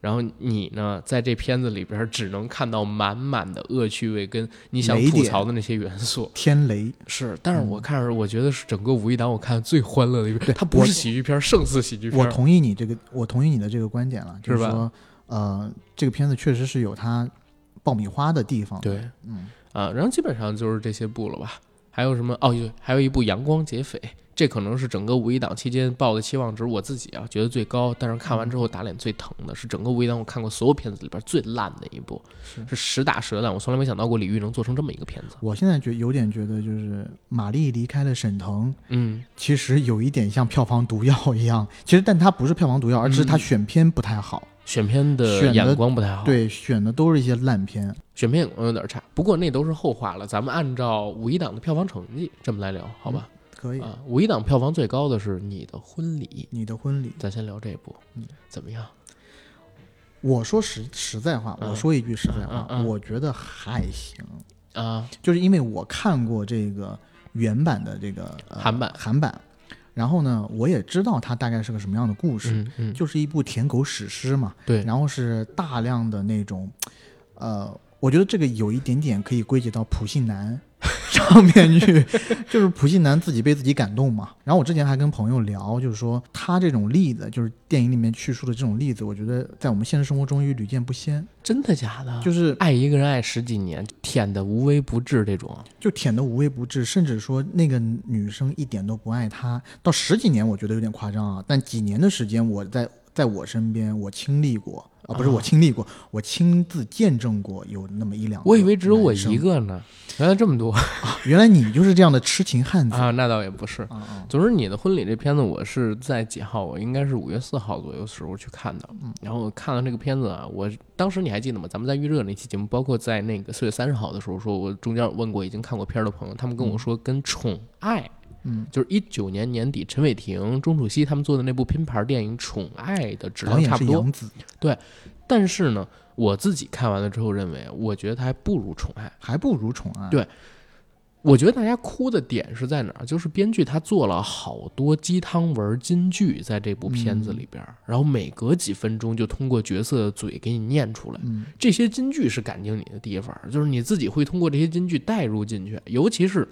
然后你呢在这片子里边只能看到满满的恶趣味跟你想吐槽的那些元素，天雷。是，但是我看着我觉得是整个五一档我看最欢乐的一部，它不是喜剧片儿，胜似喜剧片我。同意你这个，我同意你的这个观点了，就是吧说，呃，这个片子确实是有它爆米花的地方。，对，嗯，啊，然后基本上就是这些部了吧。还有什么？哦，有还有一部《阳光劫匪》，这可能是整个五一档期间报的期望值，我自己啊觉得最高，但是看完之后打脸最疼的是整个五一档我看过所有片子里边最烂的一部，是是实打实的烂。我从来没想到过李玉能做成这么一个片子。我现在觉有点觉得，就是马丽离开了沈腾，嗯，其实有一点像票房毒药一样。其实，但它不是票房毒药，而是它选片不太好。选片的眼光不太好，，对，选的都是一些烂片。选片眼光有点差。不过那都是后话了，咱们按照五一档的票房成绩这么来聊，好吧？可以，啊，五一档票房最高的是《你的婚礼》，你的婚礼。咱先聊这部，嗯，怎么样？我说实实在话，嗯我说一句实在话，我觉得还行，啊，就是因为我看过这个原版的这个、呃韩版韩版，然后呢，我也知道它大概是个什么样的故事，嗯嗯，就是一部舔狗史诗嘛，对，然后是大量的那种，呃，我觉得这个有一点点可以归结到普信男 上面去，就是普信男自己被自己感动嘛。然后我之前还跟朋友聊，就是说他这种例子，就是电影里面叙述的这种例子，我觉得在我们现实生活中也屡见不鲜，真的假的？就是爱一个人爱十几年，舔的无微不至这种，就舔的无微不至，甚至说那个女生一点都不爱他，到十几年我觉得有点夸张啊，但几年的时间我在在我身边我亲历过啊，不是啊我亲历过，我亲自见证过有那么一两个，我以为只有我一，个呢，原来这么多原来你就是这样的痴情汉子啊！那倒也不是。总之，你的婚礼这片子，我是在几号？我应该是五月四号左右时候去看的。嗯然后我看了这个片子啊，我当时你还记得吗？咱们在预热那期节目，包括在那个四月三十号的时候，说我中间有问过已经看过片儿的朋友，他们跟我说跟《宠爱》嗯，就是一九年年底陈伟霆、钟楚曦他们做的那部拼盘电影《宠爱》的质量差不多。对，但是呢，我自己看完了之后认为，我觉得它还不如《宠爱》。还不如宠爱。对我觉得大家哭的点是在哪儿？就是编剧他做了好多鸡汤文金句在这部片子里边儿，然后每隔几分钟就通过角色的嘴给你念出来。嗯这些金句是感动你的地方，就是你自己会通过这些金句带入进去。尤其是，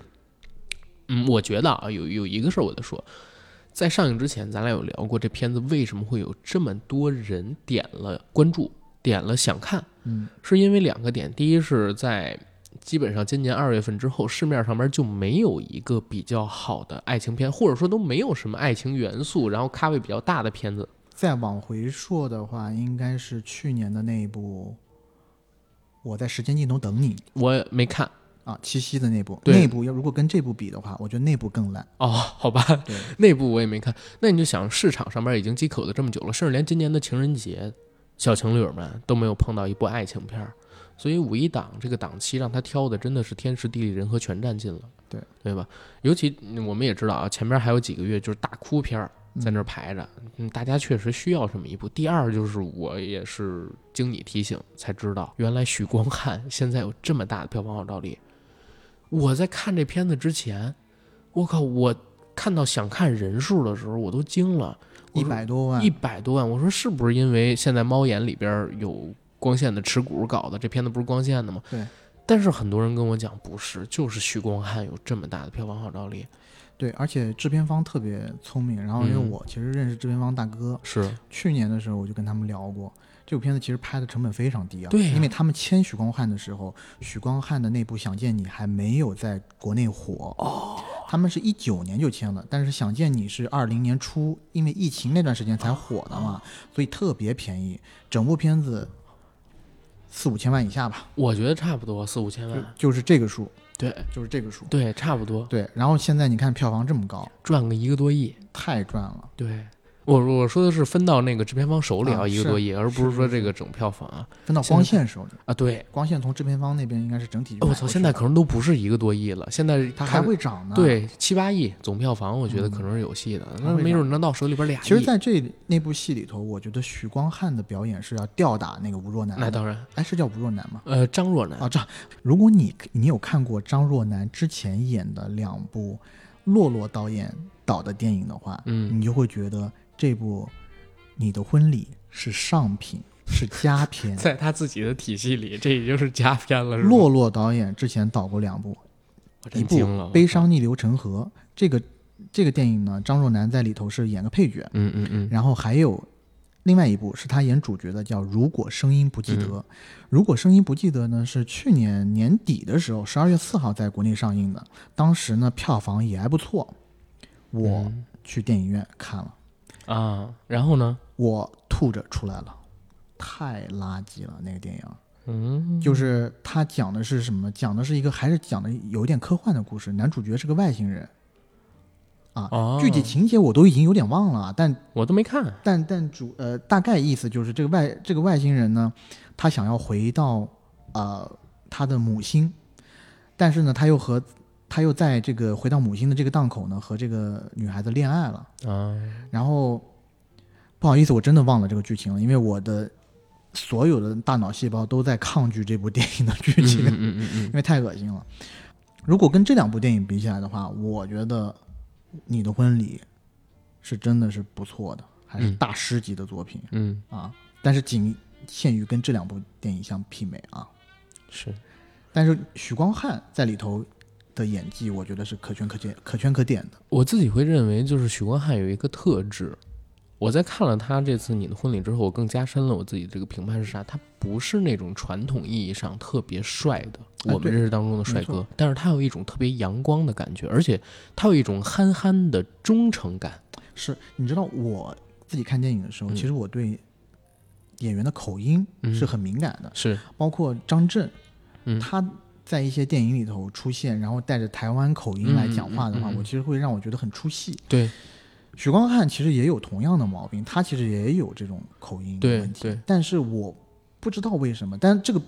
嗯，我觉得啊，有有一个事儿我得说，在上映之前，咱俩有聊过这片子为什么会有这么多人点了关注、点了想看，嗯。是因为两个点，第一是在基本上今年二月份之后，市面上面就没有一个比较好的爱情片，或者说都没有什么爱情元素，然后咖位比较大的片子。再往回说的话，应该是去年的那一部《我在时间尽头等你。我没看》啊，七夕的那部。那部要如果跟这部比的话，我觉得那部更烂。哦，好吧，那部我也没看。那你就想，市场上面已经饥渴了这么久了，甚至连今年的情人节，小情侣们都没有碰到一部爱情片儿，所以五一档这个档期让他挑的真的是天时地利人和全占尽了，对对吧？尤其嗯我们也知道啊，前面还有几个月就是大哭片儿在那儿排着，嗯，大家确实需要这么一部。第二就是我也是经你提醒才知道，原来许光汉现在有这么大的票房号召力。我在看这片子之前，我靠，我看到想看人数的时候，我都惊了，一百多万一，百多万。我说是不是因为现在猫眼里边有光线的持股搞的？这片子不是光线的吗？对。但是很多人跟我讲不是，就是许光汉有这么大的票房号召力。对，而且制片方特别聪明。然后因为嗯我其实认识制片方大哥，是，去年的时候我就跟他们聊过，这部片子其实拍的成本非常低啊。对呀因为他们签许光汉的时候，许光汉的那部《想见你》还没有在国内火哦，他们是一九年就签了，但是《想见你》是二零年初，因为疫情那段时间才火的嘛，所以特别便宜，整部片子四五千万以下吧，我觉得差不多四五千就万。就是这个数，对就是这个数。对，差不多对，然后现在你看票房这么高，赚个一个多亿。太赚了。对。我我说的是分到那个制片方手里啊一个多亿，而不是说这个整票房啊分到光线手里，啊！对，光线从制片方那边应该是整体哦我操，现在可能都不是一个多亿了，现在它还会涨呢。对七八亿总票房，我觉得嗯可能是有戏的，那没准能到手里边俩亿。其实，在这那部戏里头，我觉得许光汉的表演是要吊打那个吴若男。那当然，哎，是叫吴若男吗？呃，张若楠啊，张如果你你有看过张若楠之前演的两部洛洛导演导的电影的话，嗯你就会觉得这部《你的婚礼》是上品，是佳片。在他自己的体系里，这已经是佳片了，洛洛导演之前导过两部，一部悲伤逆流成河》这个这个电影呢，张若楠在里头是演个配角，嗯嗯嗯，然后还有另外一部是他演主角的，叫《如果声音不记得》。如果声音不记得呢，是去年年底的时候，十二月四号在国内上映的。当时呢，票房也还不错。我去电影院看了啊，然后呢，我吐着出来了，太垃圾了那个电影。嗯，就是他讲的是什么？讲的是一个还是讲的有点科幻的故事。男主角是个外星人。啊，具体情节我都已经有点忘了，但我都没看。但但主呃，大概意思就是这个外这个外星人呢，他想要回到呃他的母星，但是呢，他又和他又在这个回到母亲的这个档口呢，和这个女孩子恋爱了啊。然后不好意思，我真的忘了这个剧情了，因为我的所有的大脑细胞都在抗拒这部电影的剧情，嗯嗯嗯，因为太恶心了。如果跟这两部电影比起来的话，我觉得。你的婚礼是真的是不错的，还是大师级的作品。嗯啊，但是仅限于跟这两部电影相媲美啊。是，但是许光汉在里头的演技，我觉得是可圈可点、可圈可点的。我自己会认为，就是许光汉有一个特质。我在看了他这次你的婚礼之后，我更加深了我自己这个评判是啥？他不是那种传统意义上特别帅的我们认识当中的帅哥，但是他有一种特别阳光的感觉，而且他有一种憨憨的忠诚感。是你知道我自己看电影的时候，其实我对演员的口音是很敏感的，是包括张震，嗯他在一些电影里头出现，然后带着台湾口音来讲话的话，我其实会让我觉得很出戏。对。许光汉其实也有同样的毛病，他其实也有这种口音的问题。但是我不知道为什么，但是这个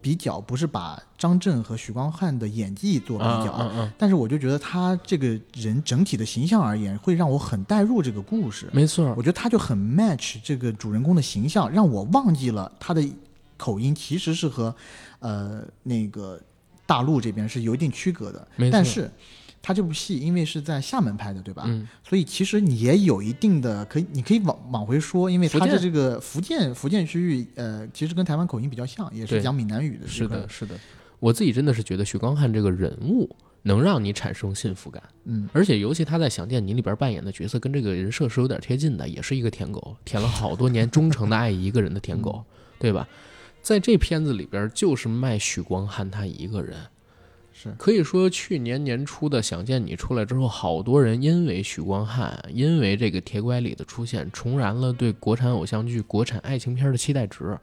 比较不是把张震和许光汉的演技做比较，但是我就觉得他这个人整体的形象而言，会让我很带入这个故事。没错，我觉得他就很 match 这个主人公的形象，让我忘记了他的口音其实是和呃那个大陆这边是有一定区隔的。但是。他这部戏因为是在厦门拍的，对吧？嗯，所以其实你也有一定的可以，你可以往往回说，因为他的这个福建福建区域，呃，其实跟台湾口音比较像，也是讲闽南语的。是的，是的。我自己真的是觉得许光汉这个人物能让你产生幸福感，嗯，而且尤其他在《想见你》里边扮演的角色跟这个人设是有点贴近的，也是一个舔狗，舔了好多年，忠诚的爱一个人的舔狗，对吧？在这片子里边就是卖许光汉他一个人。是可以说，去年年初的《想见你》出来之后，好多人因为许光汉，因为这个铁拐李的出现，重燃了对国产偶像剧、国产爱情片的期待值。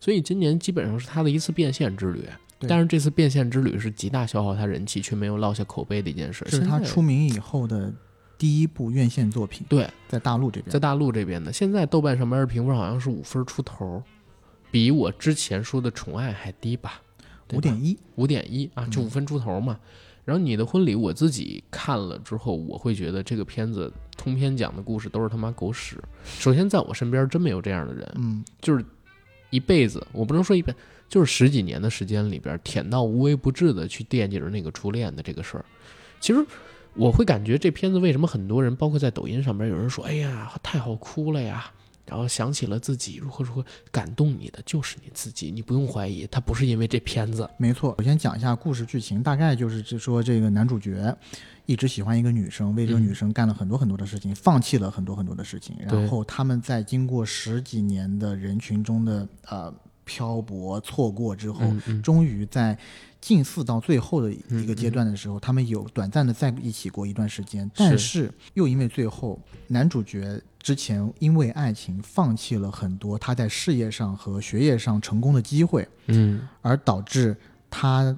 所以今年基本上是他的一次变现之旅。但是这次变现之旅是极大消耗他人气，却没有落下口碑的一件事。是他出名以后的第一部院线作品。对，在大陆这边，在大陆这边的，现在豆瓣上面的评分好像是五分出头，比我之前说的《宠爱》还低吧。五点一，五点一啊，就五分出头嘛。然后你的婚礼，我自己看了之后，我会觉得这个片子通篇讲的故事都是他妈狗屎。首先，在我身边真没有这样的人，嗯，就是一辈子，我不能说一辈，就是十几年的时间里边，舔到无微不至的去惦记着那个初恋的这个事儿。其实我会感觉这片子为什么很多人，包括在抖音上边有人说，哎呀，太好哭了呀。然后想起了自己如何如何感动你的就是你自己，你不用怀疑，他不是因为这片子。没错，我先讲一下故事剧情，大概就是就说这个男主角一直喜欢一个女生，为这个女生干了很多很多的事情，放弃了很多很多的事情，然后他们在经过十几年的人群中的呃漂泊错过之后，终于在近似到最后的一个阶段的时候，他们有短暂的在一起过一段时间，但是又因为最后男主角。之前因为爱情放弃了很多他在事业上和学业上成功的机会，嗯，而导致他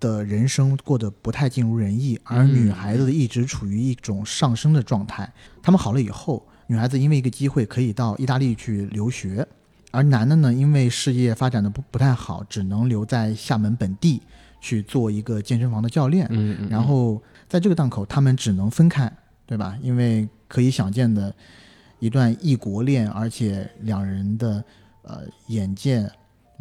的人生过得不太尽如人意，而女孩子一直处于一种上升的状态。他们好了以后，女孩子因为一个机会可以到意大利去留学，而男的呢，因为事业发展的不不太好，只能留在厦门本地去做一个健身房的教练。嗯，然后在这个档口，他们只能分开，对吧？因为可以想见的。一段异国恋，而且两人的呃眼见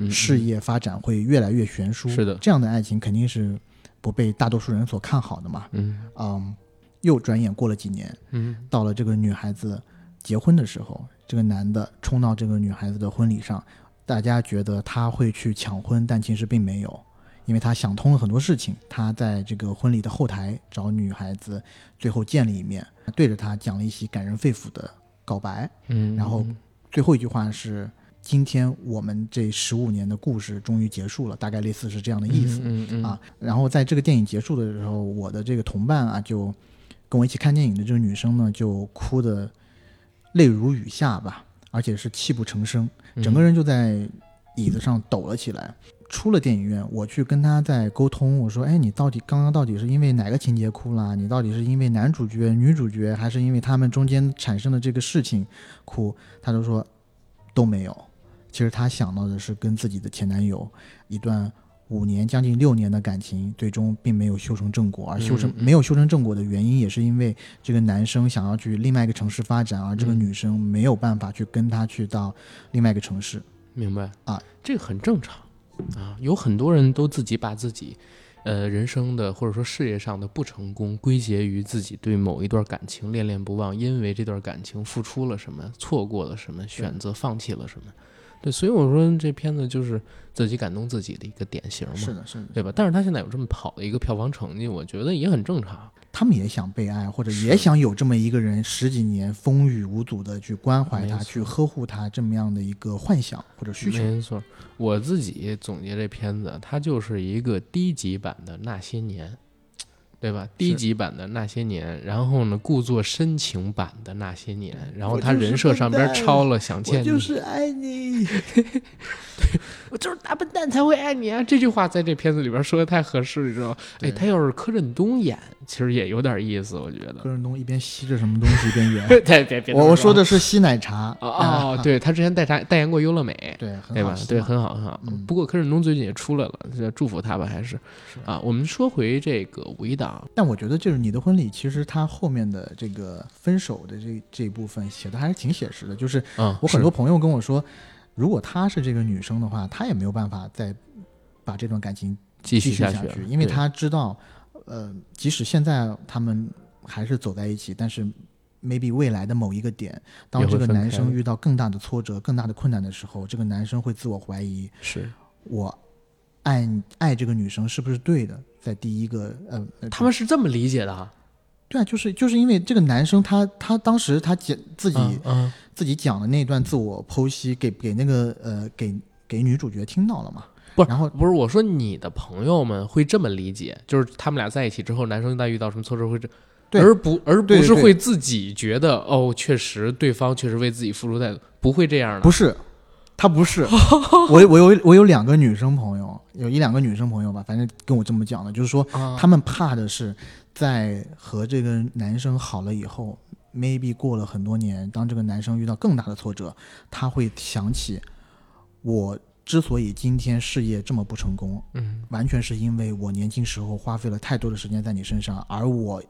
事业发展会越来越悬殊，是的，这样的爱情肯定是不被大多数人所看好的嘛。嗯嗯，又转眼过了几年，嗯，到了这个女孩子结婚的时候，这个男的冲到这个女孩子的婚礼上，大家觉得他会去抢婚，但其实并没有，因为他想通了很多事情。他在这个婚礼的后台找女孩子，最后见了一面，对着她讲了一些感人肺腑的。告白，嗯，然后最后一句话是：“今天我们这十五年的故事终于结束了。”大概类似是这样的意思、嗯嗯啊。然后在这个电影结束的时候，我的这个同伴啊，就跟我一起看电影的这个女生呢，就哭得泪如雨下吧，而且是泣不成声，嗯整个人就在椅子上抖了起来。出了电影院，我去跟他在沟通，我说：“哎，你到底刚刚到底是因为哪个情节哭了？你到底是因为男主角、女主角，还是因为他们中间产生的这个事情哭？”他就说都没有。其实他想到的是跟自己的前男友一段五年、将近六年的感情，最终并没有修成正果。而修成没有修成正果的原因，也是因为这个男生想要去另外一个城市发展，而这个嗯女生没有办法去跟他去到另外一个城市。明白啊，这个很正常啊，有很多人都自己把自己。呃，人生的或者说事业上的不成功，归结于自己对某一段感情恋恋不忘，因为这段感情付出了什么，错过了什么，选择放弃了什么。对，所以我说这片子就是自己感动自己的一个典型嘛，是的，是的，对吧？但是他现在有这么好的一个票房成绩，我觉得也很正常。他们也想被爱，或者也想有这么一个人十几年风雨无阻的去关怀他、去呵护他这么样的一个幻想或者需求。没错，我自己总结这片子，它就是一个低级版的那些年，对吧？低级版的那些年，然后呢，故作深情版的那些年，然后他人设上边抄了想见你，就是爱你，我就是大笨蛋才会爱你啊！这句话在这片子里边说的太合适，你知道吗？哎，他要是柯震东演，其实也有点意思，我觉得。柯震东一边吸着什么东西一边演。别别别，我我说的是吸奶茶哦啊哦，对他之前代茶代言过优乐美，对，对吧？对，很好，很好。嗯不过柯震东最近也出来了，这祝福他吧，还是啊。我们说回这个五一档，但我觉得就是你的婚礼，其实它后面的这个分手的这这一部分写的还是挺写实的。就是嗯，我很多朋友跟我说，如果她是这个女生的话，她也没有办法再把这段感情继继续下去了，因为对她知道，呃，即使现在他们还是走在一起，但是 maybe 未来的某一个点，当这个男生遇到更大的挫折、更大的困难的时候，这个男生会自我怀疑，是我爱爱这个女生是不是对的？在第一个，呃，呃他们是这么理解的啊，对啊，就是就是因为这个男生他他当时他讲自己、嗯嗯。自己讲的那段自我剖析，给给那个呃给给女主角听到了嘛？不是然后不是，我说你的朋友们会这么理解，就是他们俩在一起之后，男生在遇到什么挫折会这，对而不而不是会自己觉得哦，确实对方确实为自己付出太多，不会这样的，不是，他不是。我我有我有两个女生朋友，有一两个女生朋友吧，反正跟我这么讲的，就是说啊他们怕的是在和这个男生好了以后，maybe 过了很多年，当这个男生遇到更大的挫折，他会想起我之所以今天事业这么不成功，嗯完全是因为我年轻时候花费了太多的时间在你身上，而我是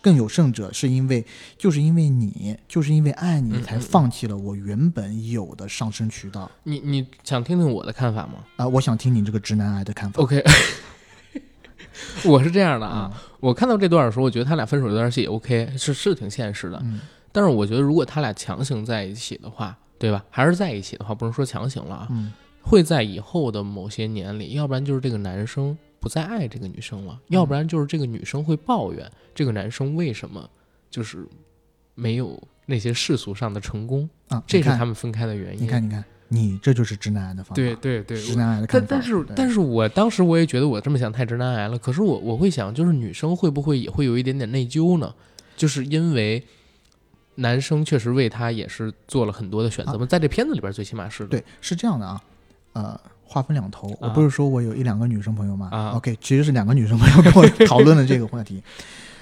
更有甚者，是因为就是因为你，就是因为爱你，嗯才放弃了我原本有的上升渠道。你你想听听我的看法吗啊、我想听你这个直男癌的看法。？OK，我是这样的啊，啊，我看到这段的时候，我觉得他俩分手这段戏 OK，是是挺现实的。嗯但是我觉得如果他俩强行在一起的话，对吧？还是在一起的话，不能说强行了啊，嗯会在以后的某些年里，要不然就是这个男生不再爱这个女生了，要不然就是这个女生会抱怨这个男生为什么就是没有那些世俗上的成功，啊，这是他们分开的原因。你看，你看，你这就是直男癌的方法。对对对，直男癌的看法。但但是但是我当时我也觉得我这么想太直男癌了。可是我我会想，就是女生会不会也会有一点点内疚呢？就是因为男生确实为他也是做了很多的选择嘛，在这片子里边最起码是的。对，是这样的啊，呃，话分两头。我啊不是说我有一两个女生朋友吗、啊 o k 其实是两个女生朋友跟我 讨论了这个话题。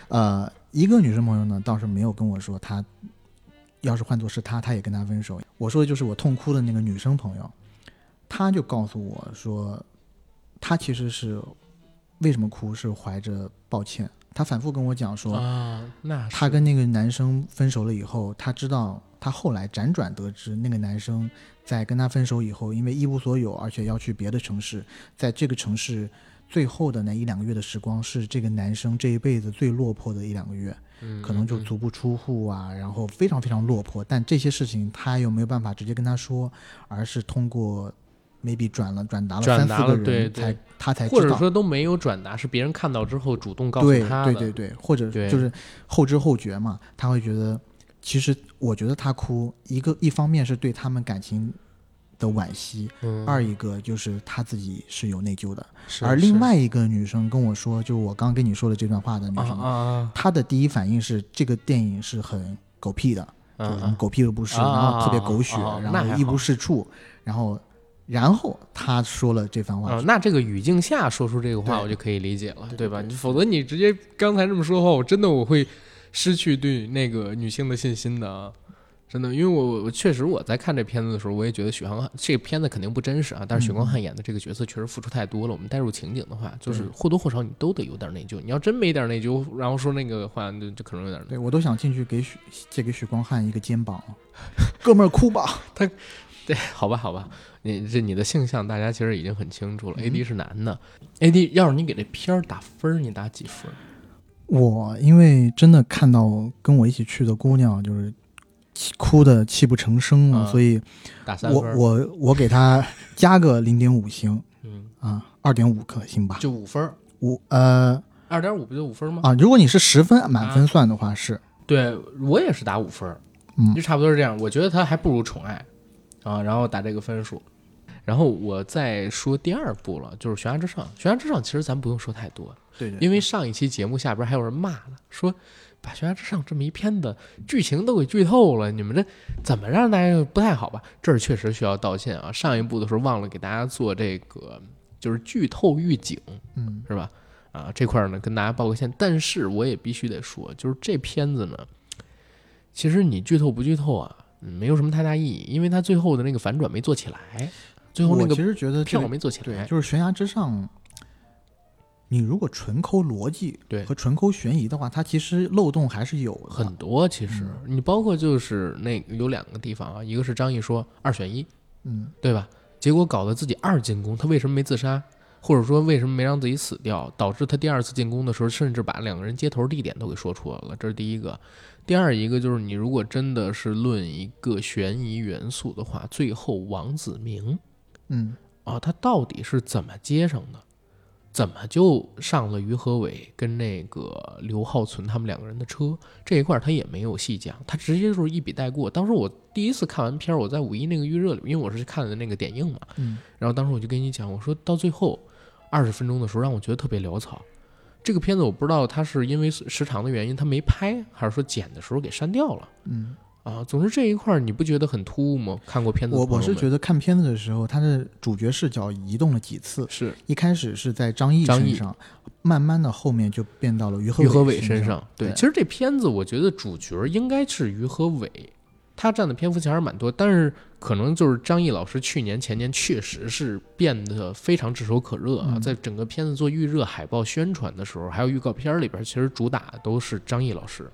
呃，一个女生朋友呢倒是没有跟我说，她要是换作是她，她也跟他分手。我说的就是我痛哭的那个女生朋友，她就告诉我说，她其实是为什么哭，是怀着抱歉。她反复跟我讲说，啊，那她跟那个男生分手了以后，她知道，她后来辗转得知，那个男生在跟他分手以后，因为一无所有，而且要去别的城市，在这个城市最后的那一两个月的时光，是这个男生这一辈子最落魄的一两个月，嗯可能就嗯足不出户啊，然后非常非常落魄。但这些事情他又没有办法直接跟他说，而是通过 maybe 转了转达了三四个人，才他才或者。说都没有转达，是别人看到之后主动告诉对他的。对对对，或者就是后知后觉嘛，他会觉得其实我觉得他哭，一个一方面是对他们感情的惋惜，嗯，二一个就是他自己是有内疚的。是。而另外一个女生跟我说，就是我刚跟你说的这段话的女啊生，啊。她的第一反应是这个电影是很狗屁的，啊就是什么狗屁都不是，啊然后特别狗血，然后一无是处，然后然后她说了这番话，啊，那这个语境下说出这个话，我就可以理解了，吧？对对。你否则你直接刚才这么说的话，我真的我会失去对那个女性的信心的啊。真的，因为我我确实我在看这片子的时候，我也觉得许光汉这个片子肯定不真实啊，但是许光汉演的这个角色确实付出太多了。我们带入情景的话，就是或多或少你都得有点内疚。你要真没点内疚，然后说那个话，就就可能有点对我都想进去给许借给许光汉一个肩膀，哥们儿哭吧。他对，好吧，好吧，你这你的性向大家其实已经很清楚了。嗯 A D 是男的，A D 要是你给这片儿打分儿，你打几分儿？我因为真的看到跟我一起去的姑娘就是哭的泣不成声了，啊所以？我我我给她加个零点五星嗯，啊，二点五颗星吧。就五分儿，五呃二点五不就五分儿吗？啊，如果你是十分满分算的话是，对我也是打五分儿，嗯就差不多是这样。我觉得他还不如宠爱啊，然后打这个分数。然后我再说第二部了，就是《悬崖之上》。《悬崖之上》其实咱不用说太多，对对因为上一期节目下边还有人骂了，说把《悬崖之上》这么一片子剧情都给剧透了，你们这怎么让大家不太好吧？这儿确实需要道歉啊！上一部的时候忘了给大家做这个就是剧透预警，嗯是吧？啊，这块儿呢跟大家报个歉，但是我也必须得说，就是这片子呢，其实你剧透不剧透啊，嗯没有什么太大意义，因为它最后的那个反转没做起来，最后那个其实觉得这票没做起来，对就是悬崖之上。你如果纯抠逻辑对和纯抠悬疑的话，它其实漏洞还是有的。很多。其实、嗯你包括就是那有两个地方啊，一个是张译说二选一，嗯，对吧？结果搞得自己二进宫，他为什么没自杀？或者说为什么没让自己死掉？导致他第二次进宫的时候，甚至把两个人接头地点都给说出来了。这是第一个。第二一个就是你如果真的是论一个悬疑元素的话，最后王子明嗯，啊，他到底是怎么接上的？怎么就上了于和伟跟那个刘浩存他们两个人的车？这一块儿他也没有细讲，他直接就是一笔带过。当时我第一次看完片儿，我在五一那个预热里，因为我是看的那个点映嘛，嗯，然后当时我就跟你讲，我说到最后二十分钟的时候，让我觉得特别潦草。这个片子我不知道他是因为时长的原因他没拍，还是说剪的时候给删掉了嗯，啊？总之这一块儿你不觉得很突兀吗？看过片子我我是觉得看片子的时候，他的主角视角移动了几次，是一开始是在张译张译身上，慢慢的后面就变到了于和于和伟身身上。对，对其实这片子我觉得主角应该是于和伟，他占的篇幅其实还是蛮多，但是可能就是张译老师去年前年确实是变得非常炙手可热啊，嗯在整个片子做预热、海报宣传的时候，还有预告片儿里边，其实主打都是张译老师。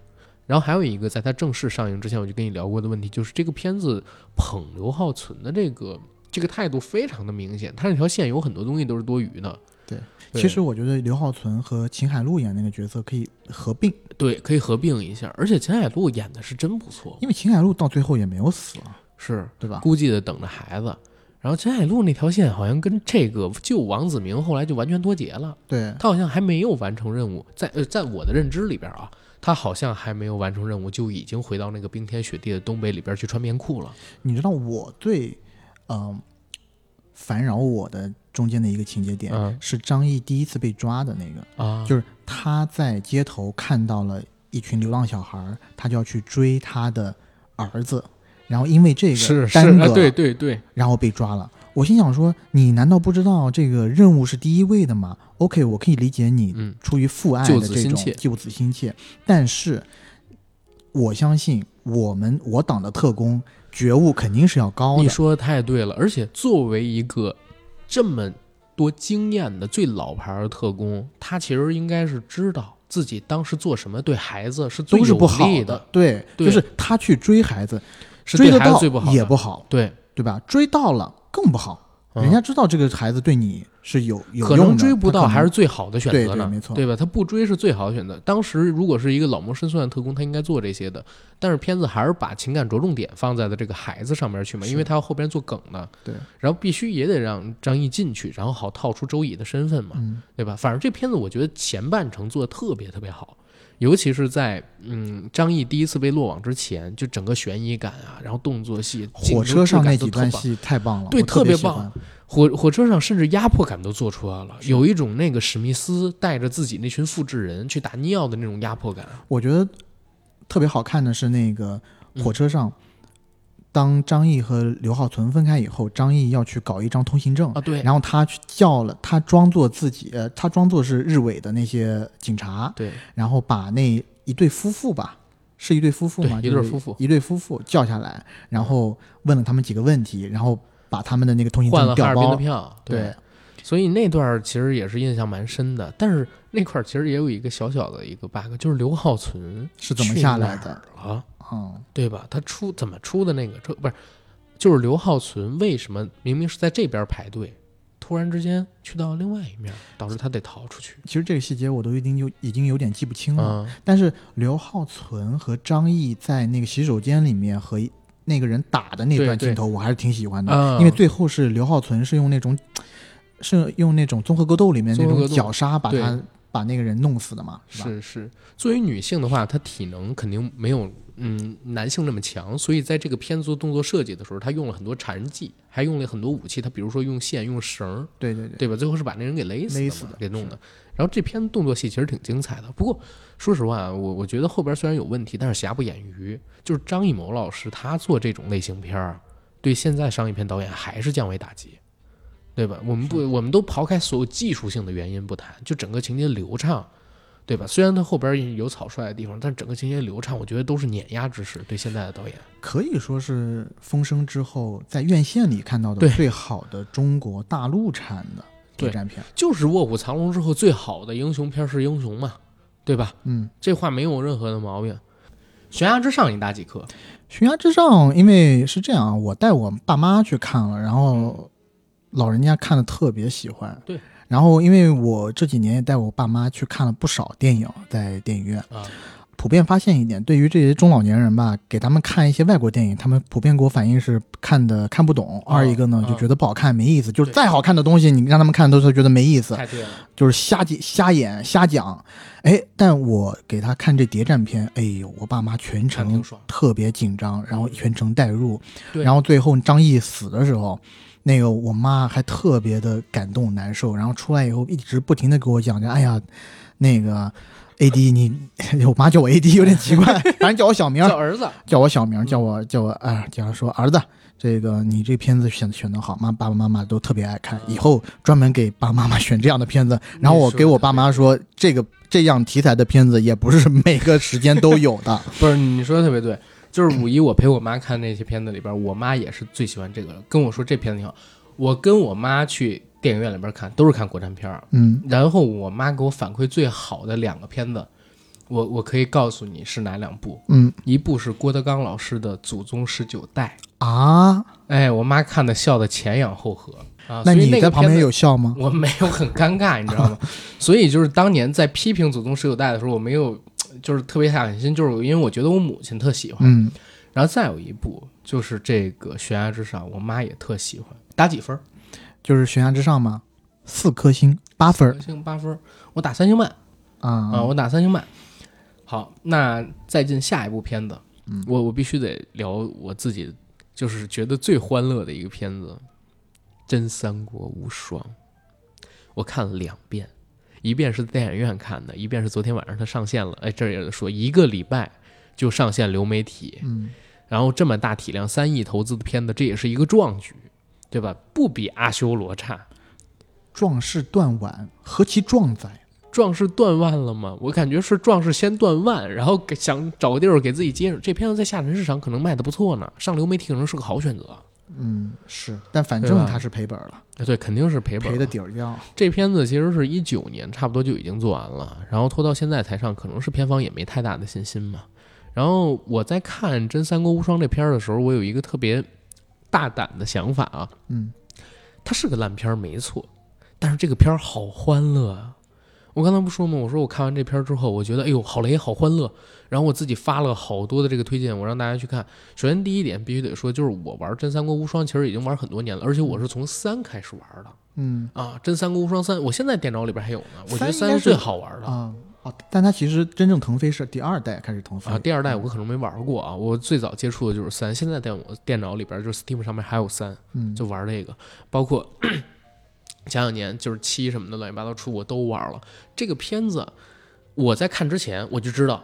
然后还有一个，在它正式上映之前，我就跟你聊过的问题，就是这个片子捧刘浩存的这个这个态度非常的明显，他那条线有很多东西都是多余的。对对，其实我觉得刘浩存和秦海璐演那个角色可以合并，对可以合并一下，而且秦海璐演的是真不错，因为秦海璐到最后也没有死啊，是对吧？估计的等着孩子。然后秦海璐那条线好像跟这个救王子明后来就完全脱节了，对，他好像还没有完成任务，在呃，在我的认知里边啊，他好像还没有完成任务就已经回到那个冰天雪地的东北里边去穿棉裤了。你知道我最嗯、烦扰我的中间的一个情节点、嗯是张译第一次被抓的那个，啊，就是他在街头看到了一群流浪小孩，他就要去追他的儿子，然后因为这个是啊，耽搁了，对对对，然后被抓了。我心想说，你难道不知道这个任务是第一位的吗？OK，我可以理解你嗯，出于父爱救的这种子心切。救子心切，但是我相信我们我党的特工觉悟肯定是要高的。你说的太对了，而且作为一个这么多经验的最老牌的特工，他其实应该是知道自己当时做什么对孩子是最有都是不好利的，对，对。就是他去追孩子，是对孩子追得到最不好，也不好，对，对吧？追到了更不好，嗯人家知道这个孩子对你是有有可能追不到还是最好的选择呢，对对没错。对吧？他不追是最好的选择。当时如果是一个老谋深算的特工，他应该做这些的，但是片子还是把情感着重点放在了这个孩子上面去嘛，因为他要后边做梗呢，对，然后必须也得让张译进去，然后好套出周乙的身份嘛，嗯，对吧？反正这片子我觉得前半程做的特别特别好，尤其是在嗯张译第一次被落网之前，就整个悬疑感啊，然后动作戏、火车上那几段戏。太棒了，对我特特别棒。火火车上甚至压迫感都做出来了，有一种那个史密斯带着自己那群复制人去打尼奥的那种压迫感。我觉得特别好看的是那个嗯火车上，当张译和刘浩存分开以后，张译要去搞一张通行证，啊，对，然后他去叫了，他装作自己，呃，他装作是日伪的那些警察，对，然后把那一对夫妇吧，是一对夫妇吗？一对夫妇一对夫妇叫下来，然后问了他们几个问题，然后把他们的那个通行证调换了哈尔滨的。票，对，所以那段其实也是印象蛮深的。但是那块儿其实也有一个小小的一个 bug，就是刘浩存是怎么下来的？嗯，对吧？他出怎么出的那个车不是，就是刘浩存为什么明明是在这边排队，突然之间去到另外一面，导致他得逃出去？其实这个细节我都已经有已经有点记不清了。嗯，但是刘浩存和张译在那个洗手间里面和那个人打的那段镜头，我还是挺喜欢的，嗯因为最后是刘浩存是用那种是用那种综合格斗里面那种绞杀把他把那个人弄死的嘛，是？是是，作为女性的话，她体能肯定没有嗯男性那么强，所以在这个片子做动作设计的时候，他用了很多缠技，还用了很多武器。他比如说用线、用绳儿，对对对，对吧？最后是把那人给勒死的，勒死的给弄的。然后这片动作戏其实挺精彩的，不过说实话，我我觉得后边虽然有问题，但是瑕不掩瑜。就是张艺谋老师他做这种类型片儿，对现在商业片导演还是降维打击，对吧？我们不，我们都刨开所有技术性的原因不谈，就整个情节流畅，对吧？虽然他后边有草率的地方，但整个情节流畅，我觉得都是碾压之势。对现在的导演，可以说是风声之后在院线里看到的最好的中国大陆产的谍对战片。就是《卧虎藏龙》之后最好的英雄片是英雄嘛，对吧？嗯，这话没有任何的毛病。悬崖之上你打几颗？悬崖之上，因为是这样啊，我带我爸妈去看了，然后老人家看的特别喜欢。对。然后，因为我这几年也带我爸妈去看了不少电影，在电影院啊，普遍发现一点，对于这些中老年人吧，给他们看一些外国电影，他们普遍给我反映是看的看不懂。二一个呢，哦就觉得不好看，没意思。就是再好看的东西，你让他们看都是觉得没意思。太对了，就是瞎演瞎演瞎讲，哎，但我给他看这谍战片，哎呦，我爸妈全程。特别紧张，然后全程代入，然后最后张译死的时候，那个我妈还特别的感动难受，然后出来以后一直不停的给我讲着，哎呀，那个 A D 你，我妈叫我 A D 有点奇怪，反正叫我小名，叫儿子，叫我小名，叫我叫我哎，叫他说儿子，这个你这片子选选的好，妈爸爸妈妈都特别爱看，以后专门给爸爸妈妈选这样的片子。然后我给我爸妈说，这个这样题材的片子也不是每个时间都有的。不是你说的特别对，就是五一我陪我妈看那些片子里边，我妈也是最喜欢这个，跟我说这片子挺好。我跟我妈去电影院里边看，都是看国产片儿，嗯，然后我妈给我反馈最好的两个片子，我我可以告诉你是哪两部，嗯一部是郭德纲老师的《祖宗十九代啊，》，哎，我妈看的笑的前仰后合啊，那你在旁边有笑吗？我没有很尴尬，你知道吗？所以就是当年在批评《祖宗十九代》的时候，我没有就是特别下狠心，就是因为我觉得我母亲特喜欢。嗯，然后再有一部就是这个《悬崖之上》，我妈也特喜欢。打几分？就是悬崖之上嘛，四颗星，八分八分，我打三星半啊，啊。我打三星半。好，那再进下一部片子，嗯我我必须得聊我自己就是觉得最欢乐的一个片子，《真三国无双》，我看了两遍，一遍是在电影院看的，一遍是昨天晚上它上线了。哎，这儿也得说，一个礼拜就上线流媒体，嗯，然后这么大体量、三亿投资的片子，这也是一个壮举，对吧？不比阿修罗差。壮士断腕，何其壮哉！壮士断腕了吗？我感觉是壮士先断腕，然后给想找个地儿给自己接上。这片子在下沉市场可能卖的不错呢，上流媒体可能是个好选择。嗯，是，但反正他是赔本了，哎对，肯定是赔本赔的了底儿掉。这片子其实是一九年差不多就已经做完了，然后拖到现在才上，可能是片方也没太大的信心嘛。然后我在看《真三国无双》这片儿的时候，我有一个特别大胆的想法啊，嗯，它是个烂片儿没错，但是这个片儿好欢乐啊！我刚才不说吗？我说我看完这片儿之后，我觉得哎呦好雷，好欢乐。然后我自己发了好多的这个推荐，我让大家去看。首先第一点必须得说，就是我玩《真三国无双》其实已经玩很多年了，而且我是从三开始玩的嗯啊，《真三国无双三》，我现在电脑里边还有呢。我觉得三是最好玩的。啊，啊，但它其实真正腾飞是第二代开始腾飞啊，第二代我可能没玩过啊，我最早接触的就是三，现在在我电脑里边就是 Steam 上面还有三，嗯，就玩那个，包括前两年就是七什么的乱七八糟出我都玩了。这个片子我在看之前我就知道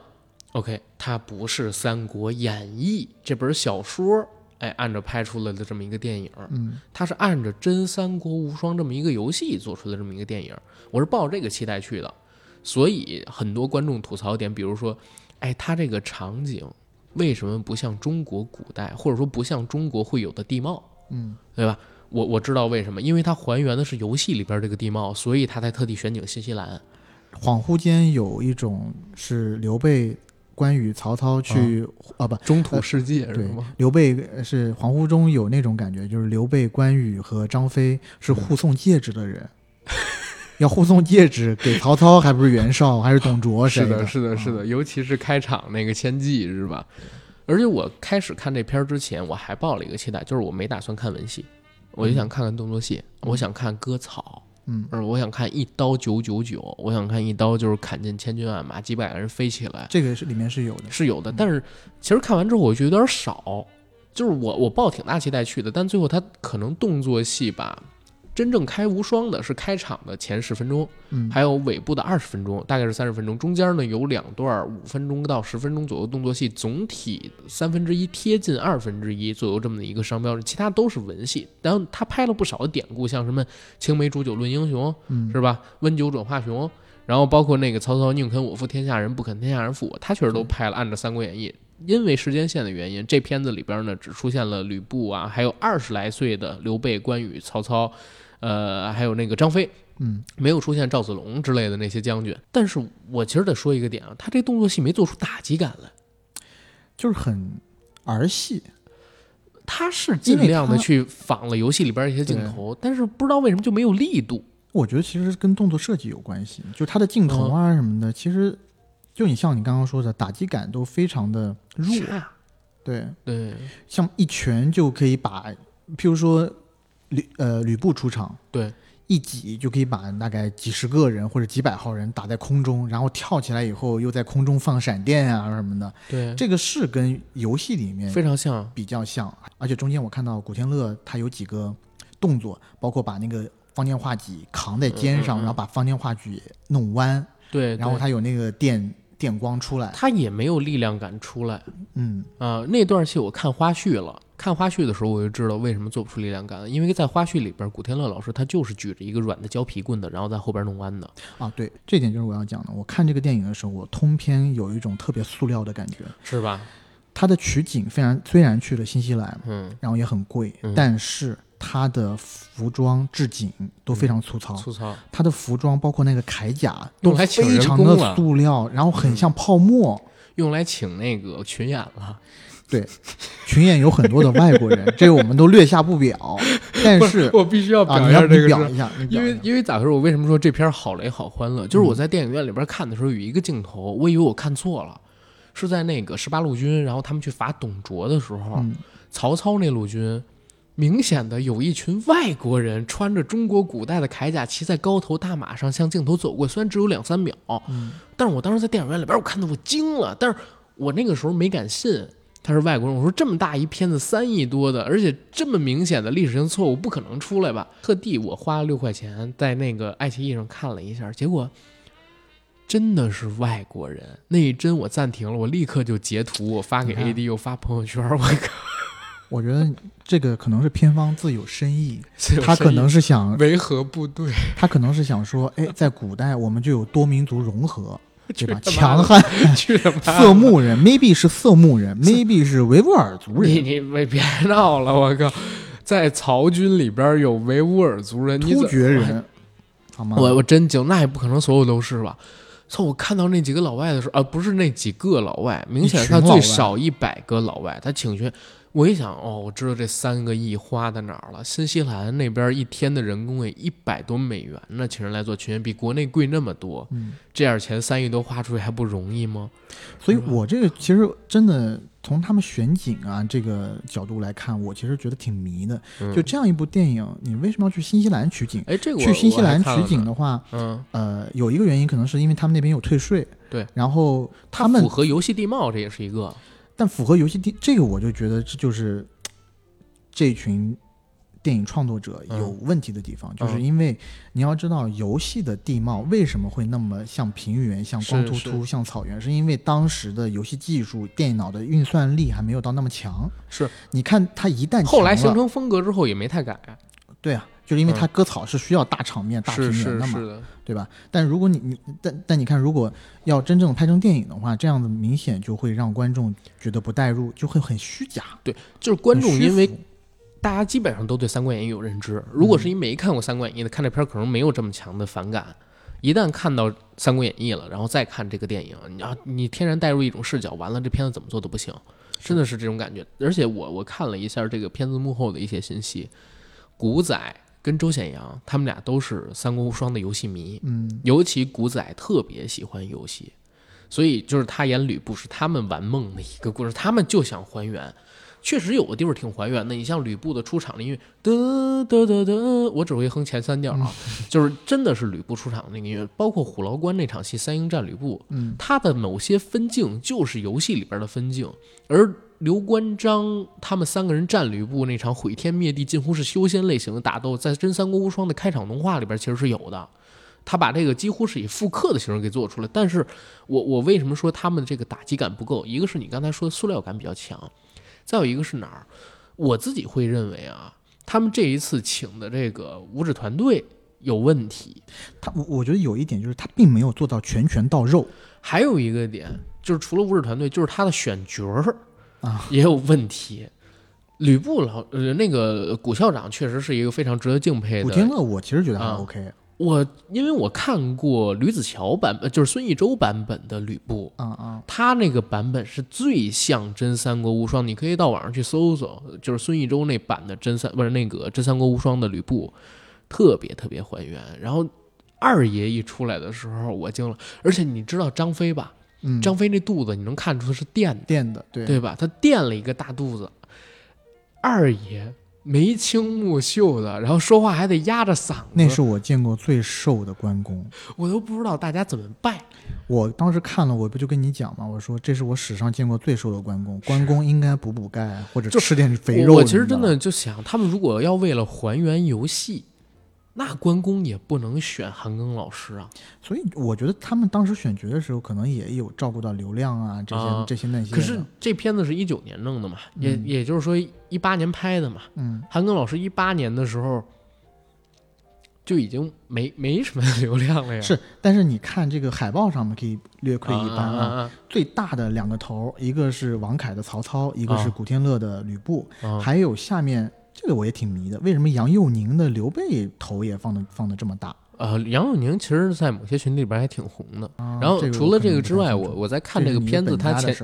，OK，它不是《三国演义》这本小说，哎，按照拍出来的这么一个电影，嗯，它是按着《真三国无双》这么一个游戏做出的这么一个电影，我是抱着这个期待去的。所以很多观众吐槽点，比如说，哎，它这个场景为什么不像中国古代，或者说不像中国会有的地貌？嗯，对吧？我我知道为什么，因为它还原的是游戏里边这个地貌，所以他才特地选景新西兰。恍惚间有一种是刘备、关羽、曹操去啊不，中土世界是对吗？刘备呃是恍惚中有那种感觉，就是刘备、关羽和张飞是护送戒指的人，要护送戒指给曹操，还不是袁绍，还是董卓 谁是的，是的，是的，尤其是开场那个千骑是吧？而且我开始看这片儿之前，我还抱了一个期待，就是我没打算看文戏，我就想看看动作戏，我想看割草，嗯。而我想看一刀九九九，我想看一刀就是砍进千军万马，几百个人飞起来，这个是里面是有的，是有的。但是其实看完之后，我觉得有点少，就是我我抱挺大期待去的，但最后他可能动作戏吧，真正开无双的是开场的前十分钟，嗯，还有尾部的二十分钟，大概是三十分钟，中间呢有两段五分钟到十分钟左右动作戏，总体三分之一贴近二分之一左右这么的一个商标，其他都是文戏。然后他拍了不少的典故，像什么青梅煮酒论英雄，嗯是吧？温酒转化雄，然后包括那个曹操宁肯我负天下人，不肯天下人负我，他确实都拍了，按照《三国演义》。因为时间线的原因，这片子里边呢只出现了吕布啊，还有二十来岁的刘备、关羽、曹操，呃，还有那个张飞，嗯，没有出现赵子龙之类的那些将军。但是我其实得说一个点啊，他这动作戏没做出打击感来，就是很儿戏，他是尽量的去仿了游戏里边一些镜头，但是不知道为什么就没有力度。我觉得其实跟动作设计有关系，就是它的镜头嗯啊什么的，其实就你像你刚刚说的，打击感都非常的弱，对，对像一拳就可以把，譬如说吕呃吕布出场，对，一挤就可以把大概几十个人或者几百号人打在空中，然后跳起来以后又在空中放闪电啊什么的，对，这个是跟游戏里面非常像。比较像，而且中间我看到古天乐他有几个动作，包括把那个方天画戟扛在肩上，嗯嗯嗯。然后把方天画戟弄弯，对，然后他有那个电电光出来，他也没有力量感出来嗯，啊、那段戏我看花絮了，看花絮的时候我就知道为什么做不出力量感了，因为在花絮里边，古天乐老师他就是举着一个软的胶皮棍的，然后在后边弄弯的。啊，对，这点就是我要讲的。我看这个电影的时候，我通篇有一种特别塑料的感觉。是吧？它的取景非常虽然去了新西兰，嗯，然后也很贵，嗯但是它的服装置景都非常粗糙。粗糙。他的服装包括那个铠甲都用来请人非常工的塑料，然后很像泡沫。用来请那个群演了，对群演有很多的外国人，这个我们都略下不表。但是我必须要啊，表一下这个表一下，表因为因为咋回事？我为什么说这片儿好雷好欢乐？就是我在电影院里边看的时候，有一个镜头，我以为我看错了，是在那个十八路军，然后他们去伐董卓的时候，嗯曹操那路军。明显的有一群外国人穿着中国古代的铠甲，骑在高头大马上向镜头走过，虽然只有两三秒，嗯但是我当时在电影院里边，我看到我惊了，但是我那个时候没敢信他是外国人。我说这么大一片子三亿多的，而且这么明显的历史性错误，不可能出来吧？特地我花了六块钱在那个爱奇艺上看了一下，结果真的是外国人。那一帧我暂停了，我立刻就截图，我发给 AD 又发朋友圈，我靠，我觉得这个可能是片方自有深意，他可能是想，维和部队他可能是想说，哎，在古代我们就有多民族融合，对吧？强悍 色目人，maybe 是色目人，maybe 是维吾尔族人，你你别闹了，我靠！在曹军里边有维吾尔族人，突厥人，好吗？我我真惊，那也不可能所有都是吧？操！我看到那几个老外的时候，啊，不是那几个老外，明显他最少一百个老外，他请去。我一想，哦，我知道这三个亿花在哪儿了。新西兰那边一天的人工也一百多美元呢，请人来做群演，比国内贵那么多。嗯，这点钱三亿多花出去还不容易吗？所以我这个其实真的从他们选景啊这个角度来看，我其实觉得挺迷的。嗯就这样一部电影，你为什么要去新西兰取景？哎，这个去新西兰取景的话，嗯，呃，有一个原因可能是因为他们那边有退税，对，然后他们符合游戏地貌，这也是一个。但符合游戏地，这个我就觉得这就是这群电影创作者嗯有问题的地方，就是嗯因为你要知道游戏的地貌为什么会那么像平原、像光秃秃、像草原，是因为当时的游戏技术、电脑的运算力还没有到那么强。是，你看它一旦后来形成风格之后也没太改，对啊，就是因为它嗯割草是需要大场面、大平是原的嘛。是是的，对吧？但如果你你但但你看，如果要真正拍成电影的话，这样子明显就会让观众觉得不带入，就会很虚假。对就是观众因为浮大家基本上都对《三国演义》有认知，如果嗯是你没看过《三国演义》的，看这片儿可能没有这么强的反感。一旦看到《三国演义》了，然后再看这个电影，你啊，你天然带入一种视角，完了这片子怎么做都不行，真的是这种感觉。而且我我看了一下这个片子幕后的一些信息，古仔跟周显阳他们俩都是《三国无双》的游戏迷，嗯，尤其古仔特别喜欢游戏，所以就是他演吕布是他们玩梦的一个故事，他们就想还原。确实有的地方挺还原的，你像吕布的出场的音乐，得得得得，我只会哼前三调啊，就是真的是吕布出场的那个音乐，包括虎牢关那场戏，三英战吕布，嗯，他的某些分镜就是游戏里边的分镜，而刘关张他们三个人战吕布那场毁天灭地、近乎是修仙类型的打斗，在《真三国无双》的开场动画里边其实是有的。他把这个几乎是以复刻的形式给做出来，但是我我为什么说他们这个打击感不够？一个是你刚才说的塑料感比较强，再有一个是哪儿？我自己会认为啊，他们这一次请的这个五指团队有问题，他我我觉得有一点就是他并没有做到拳拳到肉还有一个点就是除了五指团队，就是他的选角儿啊也有问题。吕布老呃那个古校长确实是一个非常值得敬佩的。古天乐我其实觉得还啊 OK 我因为我看过吕子乔版本，就是孙艺洲版本的吕布，嗯嗯，他那个版本是最像真三国无双，你可以到网上去搜搜，就是孙艺洲那版的真三不是那个真三国无双的吕布，特别特别还原。然后二爷一出来的时候，我惊了，而且你知道张飞吧？嗯，张飞那肚子你能看出是垫的，垫的对对吧？他垫了一个大肚子。二爷眉清目秀的，然后说话还得压着嗓子，那是我见过最瘦的关公。我都不知道大家怎么拜。我当时看了，我不就跟你讲吗？我说这是我史上见过最瘦的关公，关公应该补补钙或者吃点肥肉。我我其实真的就想，他们如果要为了还原游戏，那关公也不能选韩庚老师啊。所以我觉得他们当时选角的时候，可能也有照顾到流量啊这些、啊这些那些。可是这片子是一九年弄的嘛，也嗯也就是说一八年拍的嘛。嗯，韩庚老师一八年的时候就已经没没什么流量了呀。是，但是你看这个海报上面可以略窥一斑啊啊最大的两个头，一个是王凯的曹操，一个是啊古天乐的吕布！还有下面这个我也挺迷的，为什么杨佑宁的刘备头也放的放的这么大？呃，杨佑宁其实，在某些群里边还挺红的。啊然后除了这个之外，我我在看这个片子，他前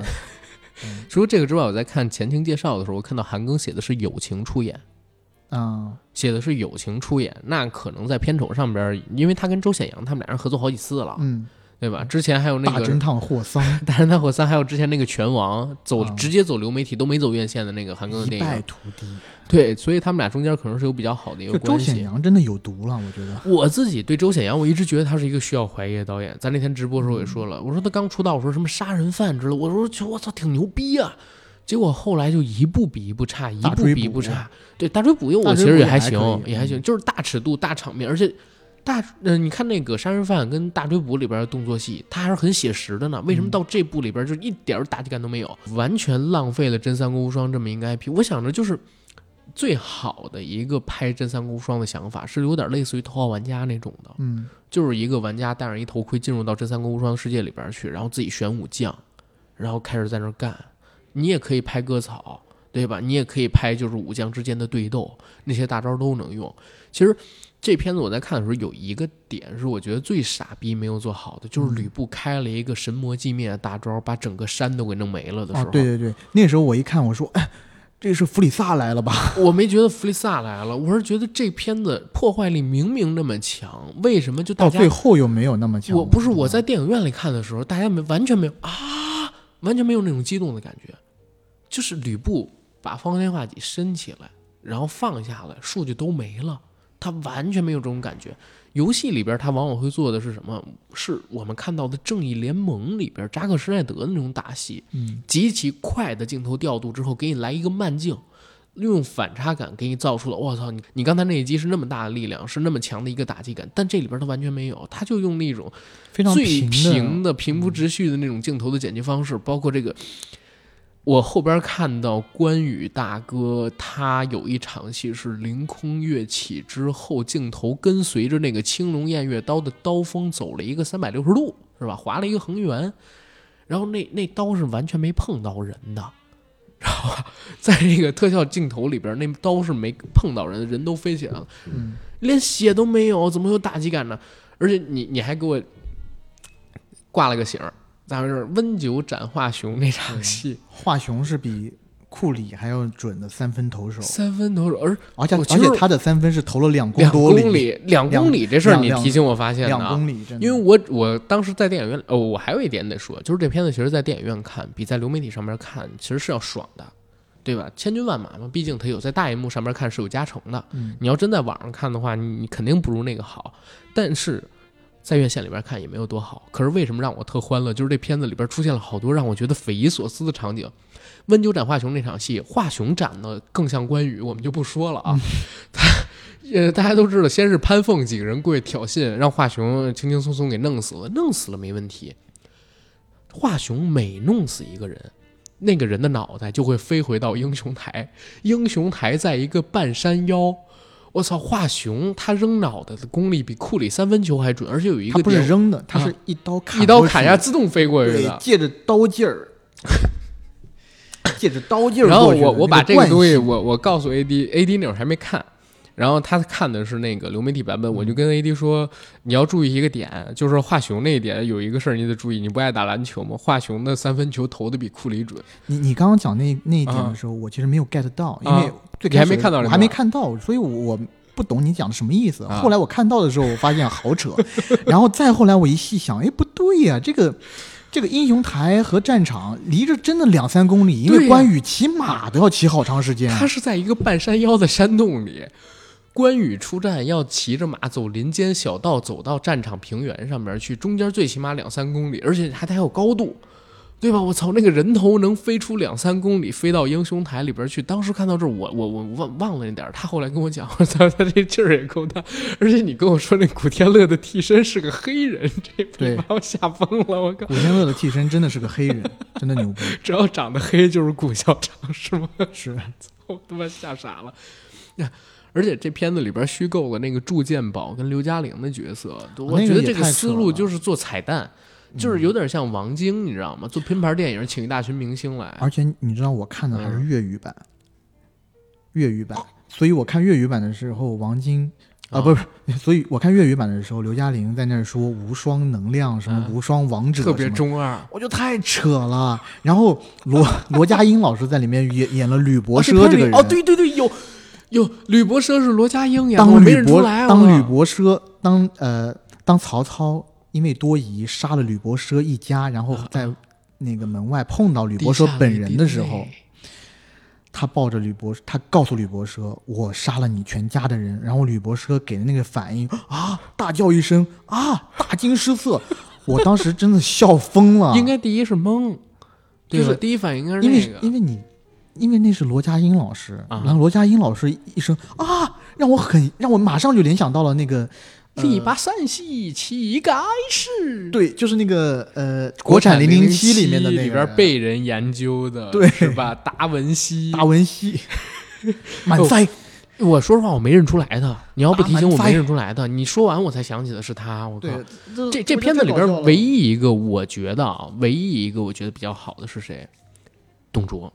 除了这个之外，我在看前情介绍的时候，我看到韩庚写的是友情出演。啊，写的是友情出演，那可能在片酬上边，因为他跟周显阳他们俩人合作好几次了，嗯，对吧？之前还有那个大侦探霍桑《大侦探霍三》，还有之前那个拳王走、啊直接走流媒体都没走院线的那个韩庚的一败电影，涂地，对，所以他们俩中间可能是有比较好的一个关系。周显阳真的有毒了，我觉得。我自己对周显阳，我一直觉得他是一个需要怀疑的导演。咱那天直播的时候我也说了，我说他刚出道，我说什么杀人犯之类，我说就我操挺牛逼啊。结果后来就一步比一步差，一步比一步差。对，大追捕又大我其实也还行也还行，就是大尺度、大场面，而且大呃，你看那个杀人犯跟大追捕里边的动作戏，它还是很写实的呢。为什么到这部里边就一点儿打击感都没有，完全浪费了《真三国无双》这么一个 IP？我想着就是。最好的一个拍《真三国无双》的想法是有点类似于《头号玩家》那种的，嗯，就是一个玩家戴上一头盔进入到真三国无双世界里边去，然后自己选武将，然后开始在那干。你也可以拍割草，对吧？你也可以拍就是武将之间的对斗，那些大招都能用。其实这片子我在看的时候有一个点是我觉得最傻逼没有做好的，就是吕布开了一个神魔寂灭的大招，把整个山都给弄没了的时啊，候，对对对，那时候我一看，我说，哎，这是弗里萨来了吧？我没觉得弗里萨来了，我是觉得这片子破坏力明明那么强，为什么就到最后又没有那么强。我不是我在电影院里看的时候，大家没完全没有啊，完全没有那种激动的感觉。就是吕布把方天画戟伸起来，然后放下来，数据都没了，他完全没有这种感觉。游戏里边他往往会做的是什么？是我们看到的《正义联盟》里边扎克施耐德的那种打戏，嗯，极其快的镜头调度之后，给你来一个慢镜，用反差感给你造出了我操，你你刚才那一击是那么大的力量，是那么强的一个打击感，但这里边他完全没有，他就用那种非常最平的平铺直叙的那种镜头的剪辑方式，包括这个。我后边看到关羽大哥，他有一场戏是凌空跃起之后，镜头跟随着那个青龙偃月刀的刀锋走了一个三百六十度，是吧？划了一个横圆，然后那那刀是完全没碰到人的，然后 在这个特效镜头里边，那刀是没碰到人的，人都飞起来了，嗯，连血都没有，怎么有打击感呢？而且你你还给我挂了个醒儿，咋回事？温酒斩华雄那场戏，华雄是比库里还要准的三分投手，三分投手，而而且而且他的三分是投了两公两多公里，两公里这事儿你提醒我发现的两啊。公里真的，因为我我当时在电影院，哦，我还有一点得说，就是这片子其实在电影院看比在流媒体上面看其实是要爽的，对吧？千军万马嘛，毕竟它有在大荧幕上面看是有加成的。嗯你要真在网上看的话，你你肯定不如那个好。但是在院线里边看也没有多好。可是为什么让我特欢乐？就是这片子里边出现了好多让我觉得匪夷所思的场景。温酒斩华雄那场戏，华雄斩的更像关羽，我们就不说了啊。他 呃，大家都知道，先是潘凤几个人过去挑衅，让华雄轻轻松松给弄死了，弄死了没问题。华雄每弄死一个人，那个人的脑袋就会飞回到英雄台，英雄台在一个半山腰。我操，华雄他扔脑袋的功力比库里三分球还准，而且有一他不是扔的，他是一刀砍，一刀砍下，自动飞过去，的。借着刀劲儿，借着刀劲儿然后我我把这个东西我我告诉 AD，AD 那会儿还没看，然后他看的是那个流媒体版本，我就跟 AD 说你要注意一个点，就是华雄那一点有一个事儿你得注意，你不爱打篮球吗？华雄的三分球投的比库里准，你你刚刚讲那那一点啊的时候，我其实没有 get 到，因啊为最你还开始没看到我还没看到，所以我我不懂你讲的什么意思。啊后来我看到的时候，我发现好扯，然后再后来我一细想，哎，不对呀、这个。这个英雄台和战场离着真的两三公里，因为关羽骑马都要骑好长时间。他是在一个半山腰的山洞里。关羽出战要骑着马走林间小道，走到战场平原上面去，中间最起码两三公里，而且还得有高度，对吧？我操，那个人头能飞出两三公里，飞到英雄台里边去。当时看到这，我我我忘忘了那点。他后来跟我讲，我操，他这劲儿也够大。而且你跟我说那古天乐的替身是个黑人，这把我吓疯了。我靠，古天乐的替身真的是个黑人，真的牛逼。只要长得黑就是古校长是吗？是，我他妈吓傻了。呀而且这片子里边虚构了那个祝建宝跟刘嘉玲的角色，我觉得这个思路就是做彩蛋，就是有点像王晶，你知道吗？做拼盘电影，请一大群明星来。而且你知道我看的还嗯是粤语版，粤语版，所以我看粤语版的时候，王晶啊、啊不是，所以我看粤语版的时候，刘嘉玲在那儿说无双能量什么嗯无双王者，特别，中二，我觉得太扯了。然后罗 罗家英老师在里面演演了吕伯哦奢这个人，哦，对对对，有有吕伯奢是罗家英演的，当吕伯认出来。当吕伯奢当呃当曹操因为多疑杀了吕伯奢一家，然后在那个门外碰到吕伯奢本人的时候。他抱着吕伯，他告诉吕伯奢：“我杀了你全家的人。”然后吕伯奢给的那个反应啊，大叫一声啊，大惊失色。我当时真的笑疯了，应该第一是懵，对吧？就是第一反应应该是因为那个，因为你，因为那是罗家英老师，啊然后罗家英老师一声啊，让我很让我马上就联想到了那个。呃力拔山兮气盖世。对，就是那个呃，国国产零零七七里面的那里个边被人研究的，对是吧？达文西，达文西，满塞，我说实话，我没认出来的。你要不提醒我，没认出来的。你说完我才想起的是他。我靠，，这这片子里边唯一一个我觉得啊，唯一一个我觉得比较好的是谁？董卓，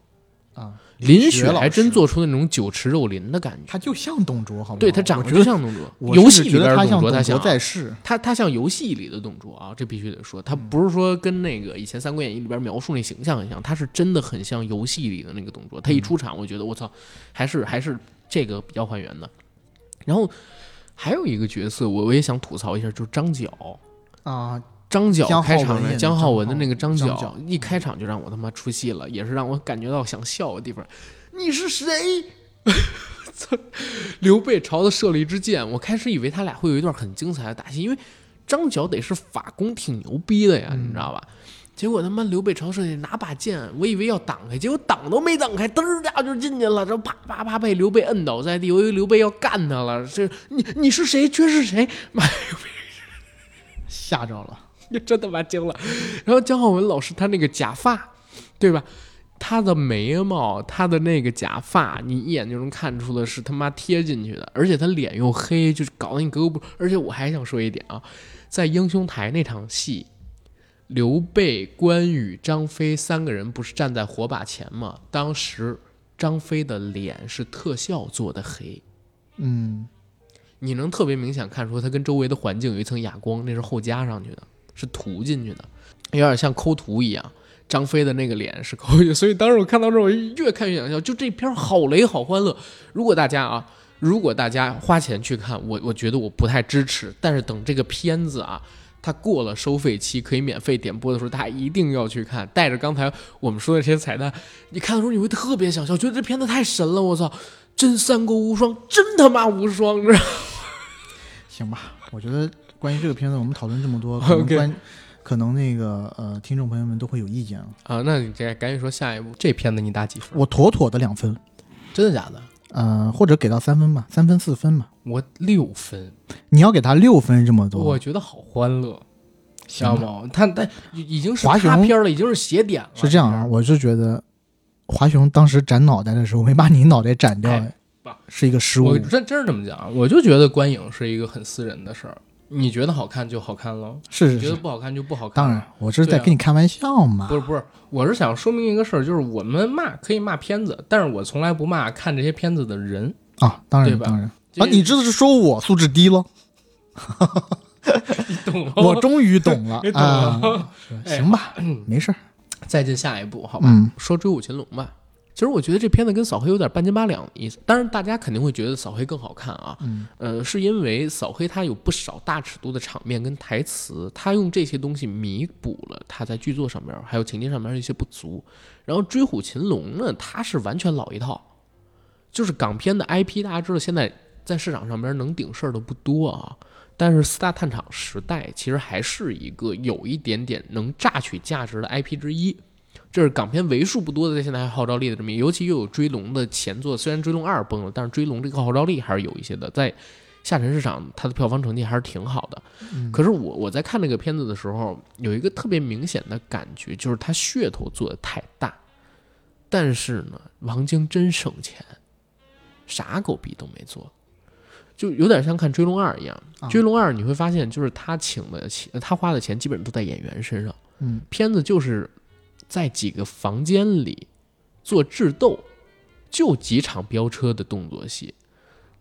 啊，林雪老还真做出那种酒池肉林的感觉。他就像董卓，好吗？对他长得得就像董卓，游戏里边的董卓，他像董他他他像游戏里的董卓啊，这必须得说，他嗯不是说跟那个以前《三国演义》里边描述那形象很像，他是真的很像游戏里的那个董卓。他一出场，我觉得我操，还是还是这个比较还原的。然后还有一个角色，我我也想吐槽一下，就是张角。啊，张角开场的文演的姜浩文的那个张角一开场就让我他妈出戏了，也是让我感觉到想笑的地方。你是谁？操！刘备朝他射了一支箭，我开始以为他俩会有一段很精彩的打戏，因为张角得是法功挺牛逼的呀，嗯你知道吧？结果他妈刘备朝射箭拿把剑，我以为要挡开，结果挡都没挡开，嘚儿家就进去了，然后啪啪啪被刘备摁倒在地，我以为刘备要干他了。这你你是谁？这是谁？妈 吓着了。真的妈惊了。然后姜浩文老师他那个假发，对吧？他的眉毛，他的那个假发，你一眼就能看出的是他妈贴进去的，而且他脸又黑，就是搞得你格格不。而且我还想说一点啊，在英雄台那场戏，刘备、关羽、张飞三个人不是站在火把前吗？当时张飞的脸是特效做的黑，嗯，你能特别明显看出他跟周围的环境有一层哑光，那是后加上去的，是涂进去的，有点像抠图一样。张飞的那个脸是抠进去，所以当时我看到这，我越看越想笑。就这片好雷好欢乐。如果大家啊，如果大家花钱去看，我我觉得我不太支持。但是等这个片子啊，它过了收费期可以免费点播的时候，大家一定要去看。带着刚才我们说的这些彩蛋，你看的时候你会特别想笑，觉得这片子太神了。我操，真三国无双，真他妈无双，你知道？行吧，我觉得关于这个片子，我们讨论这么多，可能关可能那个呃，听众朋友们都会有意见了。啊，那你这赶紧说下一部，这片子你打几分？我妥妥的两分，真的假的？呃，或者给到三分吧，三分四分吧。我六分，你要给他六分这么多，我觉得好欢乐，知行吧道吗？他他已经是华雄他片儿了，已经是邪点了。是这样啊，我是觉得华雄当时斩脑袋的时候没把你脑袋斩掉，哎是一个失误我。真真是这么讲，我就觉得观影是一个很私人的事儿。你觉得好看就好看喽，是是是，你觉得不好看就不好看。当然，我这是在跟你开玩笑嘛。不是不是，我是想说明一个事儿，就是我们骂可以骂片子，但是我从来不骂看这些片子的人。啊，当然对吧然当然啊，你这是说我素质低了，你懂吗？我终于懂了 啊。是行吧，没事儿。再进下一步，好吧？嗯，说《追虎擒龙》吧。其实我觉得这片子跟扫黑有点半斤八两的意思，当然大家肯定会觉得扫黑更好看啊。嗯，呃，是因为扫黑它有不少大尺度的场面跟台词，它用这些东西弥补了它在剧作上面还有情节上面的一些不足。然后《追虎擒龙》呢，它是完全老一套，就是港片的 IP，大家知道现在在市场上边能顶事儿的不多啊。但是四大探长时代其实还是一个有一点点能榨取价值的 IP 之一。这是港片为数不多的在现在还号召力的这么尤其又有《追龙》的前作，虽然《追龙二》崩了，但是《追龙》这个号召力还是有一些的，在下沉市场它的票房成绩还是挺好的。可是我我在看那个片子的时候，有一个特别明显的感觉，就是它噱头做的太大，但是呢，王晶真省钱，啥狗逼都没做。就有点像看《追龙二》一样，啊《追龙二》你会发现，就是他请的钱，他花的钱基本上都在演员身上。嗯，片子就是在几个房间里做智斗，就几场飙车的动作戏，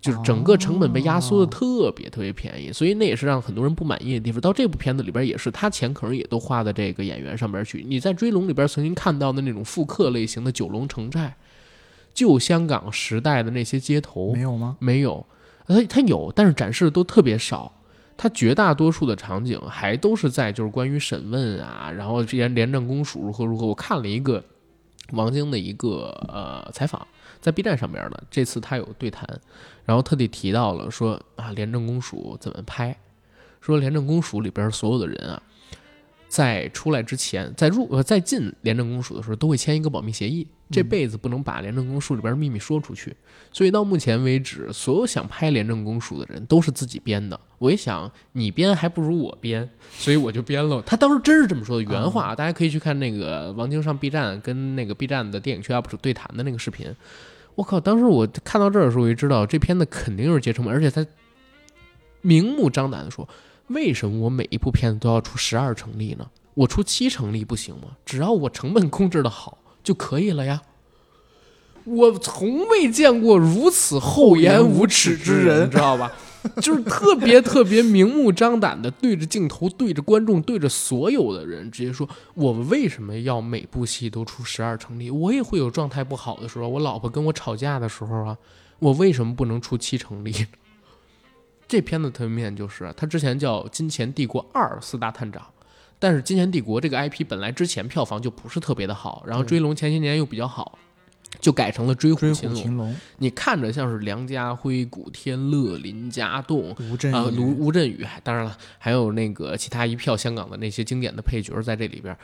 就是整个成本被压缩的特别特别便宜，所以那也是让很多人不满意的地方。到这部片子里边也是，他钱可能也都花在这个演员上边去。你在《追龙》里边曾经看到的那种复刻类型的九龙城寨，旧香港时代的那些街头没有吗？没有，他他有，但是展示的都特别少。它绝大多数的场景还都是在就是关于审问啊，然后这些廉政公署如何如何。我看了一个王晶的一个呃采访，在 B 站上边的，这次他有对谈，然后特地提到了说啊，廉政公署怎么拍，说廉政公署里边所有的人啊，在出来之前，在入呃在进廉政公署的时候，都会签一个保密协议，这辈子不能把廉政公署里边的秘密说出去。所以到目前为止，所有想拍廉政公署的人都是自己编的。我一想，你编还不如我编，所以我就编了。他当时真是这么说的原话，大家可以去看那个王晶上 B 站跟那个 B 站的电影区 UP 主对谈的那个视频。我靠！当时我看到这儿的时候，我就知道这片子肯定是结成本，而且他明目张胆的说，为什么我每一部片子都要出十二成立呢？我出七成立不行吗？只要我成本控制的好就可以了呀。我从未见过如此厚颜无耻之人，你知道吧？就是特别特别明目张胆的对着镜头、对着观众、对着所有的人，直接说：“我为什么要每部戏都出十二成立？我也会有状态不好的时候，我老婆跟我吵架的时候啊，我为什么不能出七成立？” 这片子特别面就是，他之前叫《金钱帝国二：四大探长》，但是《金钱帝国》这个 IP 本来之前票房就不是特别的好，然后《追龙》前些年又比较好，就改成了《追追秦龙》。虎擒龙，你看着像是梁家辉、古天乐、林家栋吴镇啊、宇卢吴镇宇，当然了，还有那个其他一票香港的那些经典的配角在这里边。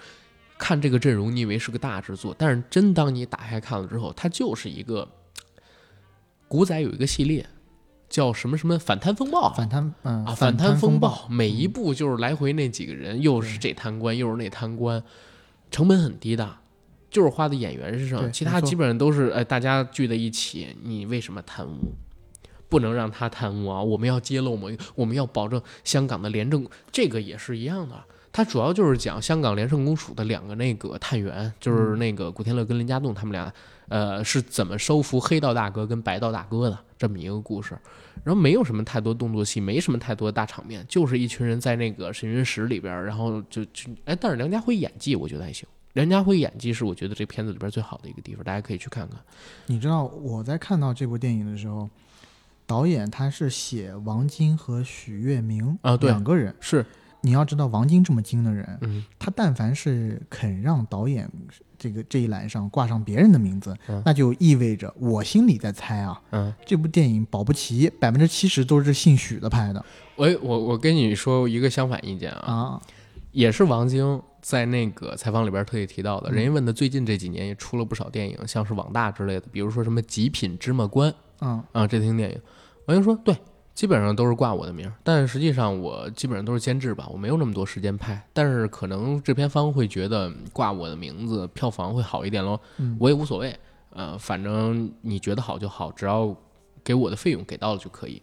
看这个阵容，你以为是个大制作，但是真当你打开看了之后，它就是一个古仔有一个系列，叫什么什么反贪风暴反贪嗯啊，反贪风暴，每一步就是来回那几个人，又是这贪官，又是那贪官，成本很低的，就是花在演员身上，其他基本上都是呃大家聚在一起，你为什么贪污？不能让他贪污啊！我们要揭露我们，我们要保证香港的廉政，这个也是一样的。它主要就是讲香港廉政公署的两个那个探员，就是那个古天乐跟林家栋他们俩，呃，是怎么收服黑道大哥跟白道大哥的这么一个故事。然后没有什么太多动作戏，没什么太多大场面，就是一群人在那个审讯室里边，然后就就哎，但是梁家辉演技我觉得还行。梁家辉演技是我觉得这片子里边最好的一个地方，大家可以去看看。你知道我在看到这部电影的时候，导演他是写王晶和许月明啊对两个人。是，你要知道，王晶这么精的人，嗯，他但凡是肯让导演这个这一栏上挂上别人的名字，嗯。那就意味着我心里在猜啊，嗯，这部电影保不齐百分之七十都是姓许的拍的。我我我跟你说一个相反意见啊，啊。也是王晶在那个采访里边特意提到的，嗯。人家问的最近这几年也出了不少电影，像是网大之类的，比如说什么《极品芝麻官》嗯，啊这听电影，王晶说对，基本上都是挂我的名儿，但实际上我基本上都是监制吧，我没有那么多时间拍，但是可能制片方会觉得挂我的名字票房会好一点喽，嗯我也无所谓，呃，反正你觉得好就好，只要给我的费用给到了就可以，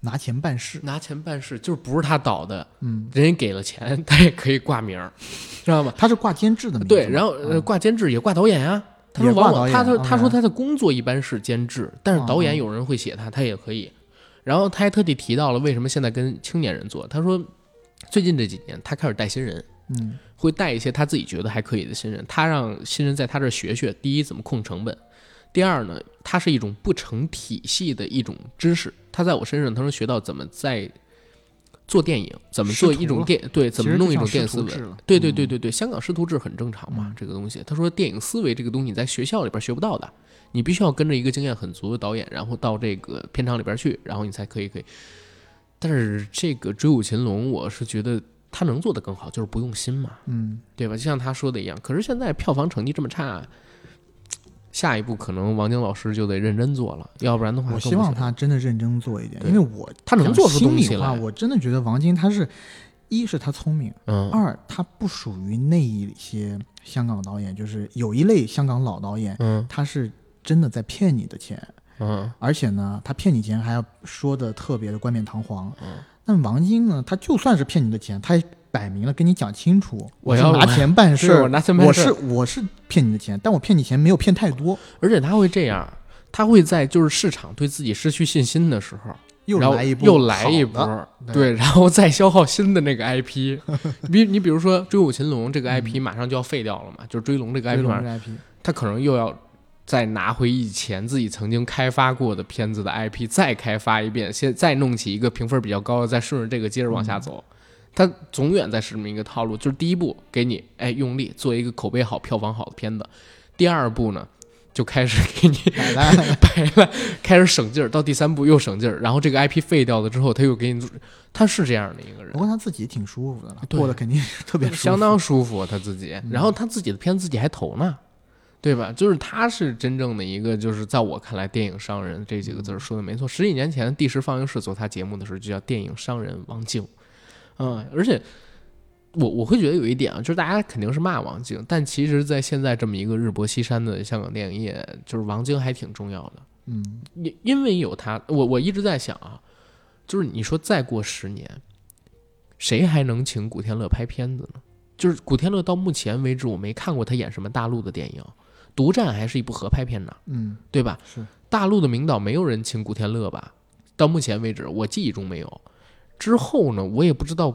拿钱办事。拿钱办事就是不是他导的，嗯，人家给了钱，他也可以挂名儿，知道吗？他是挂监制的名字。对，然后呃嗯挂监制也挂导演呀、他说往往他他他说他的工作一般是监制，但是导演哦有人会写他，他也可以。然后他还特地提到了为什么现在跟青年人做，他说最近这几年他开始带新人，嗯。会带一些他自己觉得还可以的新人，他让新人在他这儿学学，第一怎么控成本，第二呢，它是一种不成体系的一种知识，他在我身上他能学到怎么在做电影，怎么做一种电对，怎么弄一种电影思维对对嗯对对对，香港师徒制很正常嘛，嗯。这个东西。他说电影思维这个东西在学校里边学不到的，你必须要跟着一个经验很足的导演，然后到这个片场里边去，然后你才可以可以。但是这个《追舞擒龙》，我是觉得他能做得更好，就是不用心嘛，嗯，对吧？就像他说的一样。可是现在票房成绩这么差，下一步可能王晶老师就得认真做了，要不然的话，我希望他真的认真做一点，因为我他能做出东西来。我真的觉得王晶他是，一是他聪明，嗯二他不属于那一些香港导演，就是有一类香港老导演，嗯他是真的在骗你的钱，嗯。而且呢，他骗你钱还要说的特别的冠冕堂皇。嗯，但王晶呢，他就算是骗你的钱，他也摆明了跟你讲清楚，我要拿钱办 事儿，我拿钱办我是我是骗你的钱，但我骗你钱没有骗太多，而且他会这样，他会在就是市场对自己失去信心的时候，又来一波，又来一波，对，然后再消耗新的那个 IP。比你比如说《追舞擒龙》这个 IP 马上就要废掉了嘛，就是《追龙》这个 IP，他可能又要再拿回以前自己曾经开发过的片子的 IP，再开发一遍，先再弄起一个评分比较高的，再顺着这个接着往下走。他总远在是这么一个套路，就是第一步给你哎用力做一个口碑好、票房好的片子，第二步呢就开始给你摆烂，摆烂，开始省劲儿，到第三步又省劲儿，然后这个 IP 废掉了之后，他又给你做，他是这样的一个人。不，过他自己挺舒服的了，过得肯定是特别舒服，相当舒服他自己，嗯然后他自己的片自己还投呢，对吧？就是他是真正的一个，就是在我看来，电影商人这几个字儿说的没错。十几年前，第十放映室做他节目的时候，就叫电影商人王晶，嗯，而且。我我会觉得有一点啊，就是大家肯定是骂王晶，但其实，在现在这么一个日薄西山的香港电影业，就是王晶还挺重要的。嗯，因因为有他，我我一直在想啊，就是你说再过十年，谁还能请古天乐拍片子呢？就是古天乐到目前为止，我没看过他演什么大陆的电影，《独占》还是一部合拍片呢，嗯，对吧？是大陆的名导没有人请古天乐吧？到目前为止，我记忆中没有。之后呢，我也不知道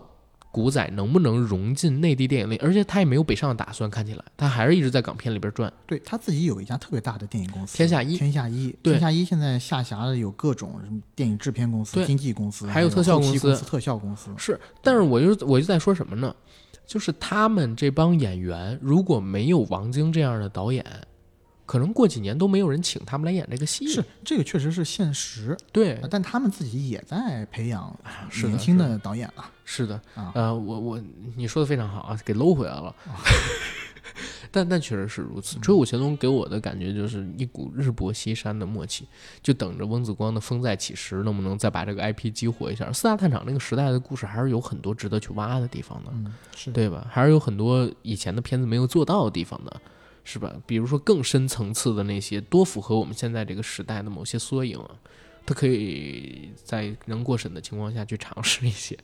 古仔能不能融进内地电影里，而且他也没有北上的打算，看起来他还是一直在港片里边转。对他自己有一家特别大的电影公司，天下一天下一，对天下一现在下辖的有各种什么电影制片公司、经纪公司，还有特效公司公司、特效公司。是，但是我就我就在说什么呢？就是他们这帮演员如果没有王晶这样的导演，可能过几年都没有人请他们来演这个戏。是这个确实是现实，对呃，但他们自己也在培养年轻的导演了是的，啊。呃，我我你说的非常好啊，给搂回来了。但但确实是如此，《追捕乾隆》给我的感觉就是一股日薄西山的默契，就等着翁子光的《风再起时》能不能再把这个 IP 激活一下。四大探长那个时代的故事还是有很多值得去挖的地方的，嗯，是对吧？还是有很多以前的片子没有做到的地方的，是吧？比如说更深层次的那些，多符合我们现在这个时代的某些缩影啊，它可以在能过审的情况下去尝试一些。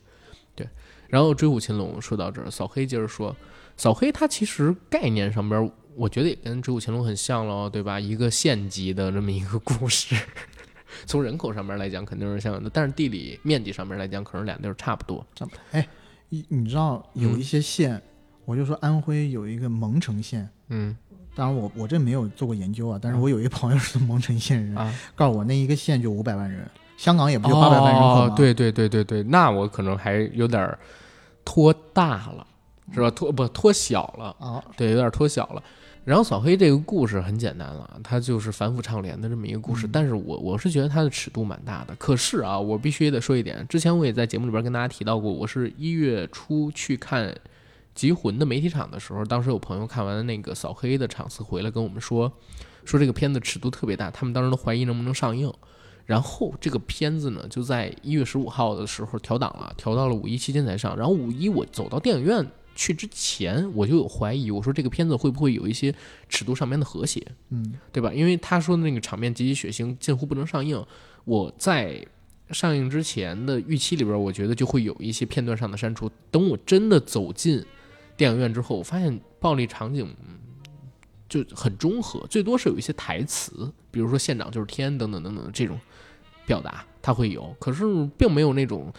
对，然后《追虎擒龙》说到这儿，扫黑接着说，扫黑它其实概念上边，我觉得也跟《追虎擒龙》很像喽，对吧？一个县级的这么一个故事。从人口上面来讲肯定是相应的，但是地理面积上面来讲，可能俩地儿差不多。哎，你你知道有一些县，我就说安徽有一个蒙城县，嗯当然我我这没有做过研究啊，但是我有一个朋友是蒙城县人，啊，告诉我那一个县就五百万人，香港也不就八百万人口吗？，哦对对对对对，那我可能还有点儿拖大了，是吧？拖不拖小了？啊，对，有点拖小了。然后扫黑这个故事很简单了，它就是反腐倡廉的这么一个故事。嗯但是我我是觉得它的尺度蛮大的。可是啊，我必须得说一点，之前我也在节目里边跟大家提到过，我是一月初去看《集魂》的媒体场的时候，当时有朋友看完那个扫黑的场次回来跟我们说，说这个片子尺度特别大，他们当时都怀疑能不能上映。然后这个片子呢，就在一月十五号的时候调档了，调到了五一期间才上。然后五一我走到电影院去之前，我就有怀疑，我说这个片子会不会有一些尺度上面的和谐，嗯，对吧？因为他说的那个场面极其血腥，近乎不能上映。我在上映之前的预期里边，我觉得就会有一些片段上的删除。等我真的走进电影院之后，我发现暴力场景嗯就很中和，最多是有一些台词，比如说“县长就是天”等等等等这种表达，它会有，可是并没有那种。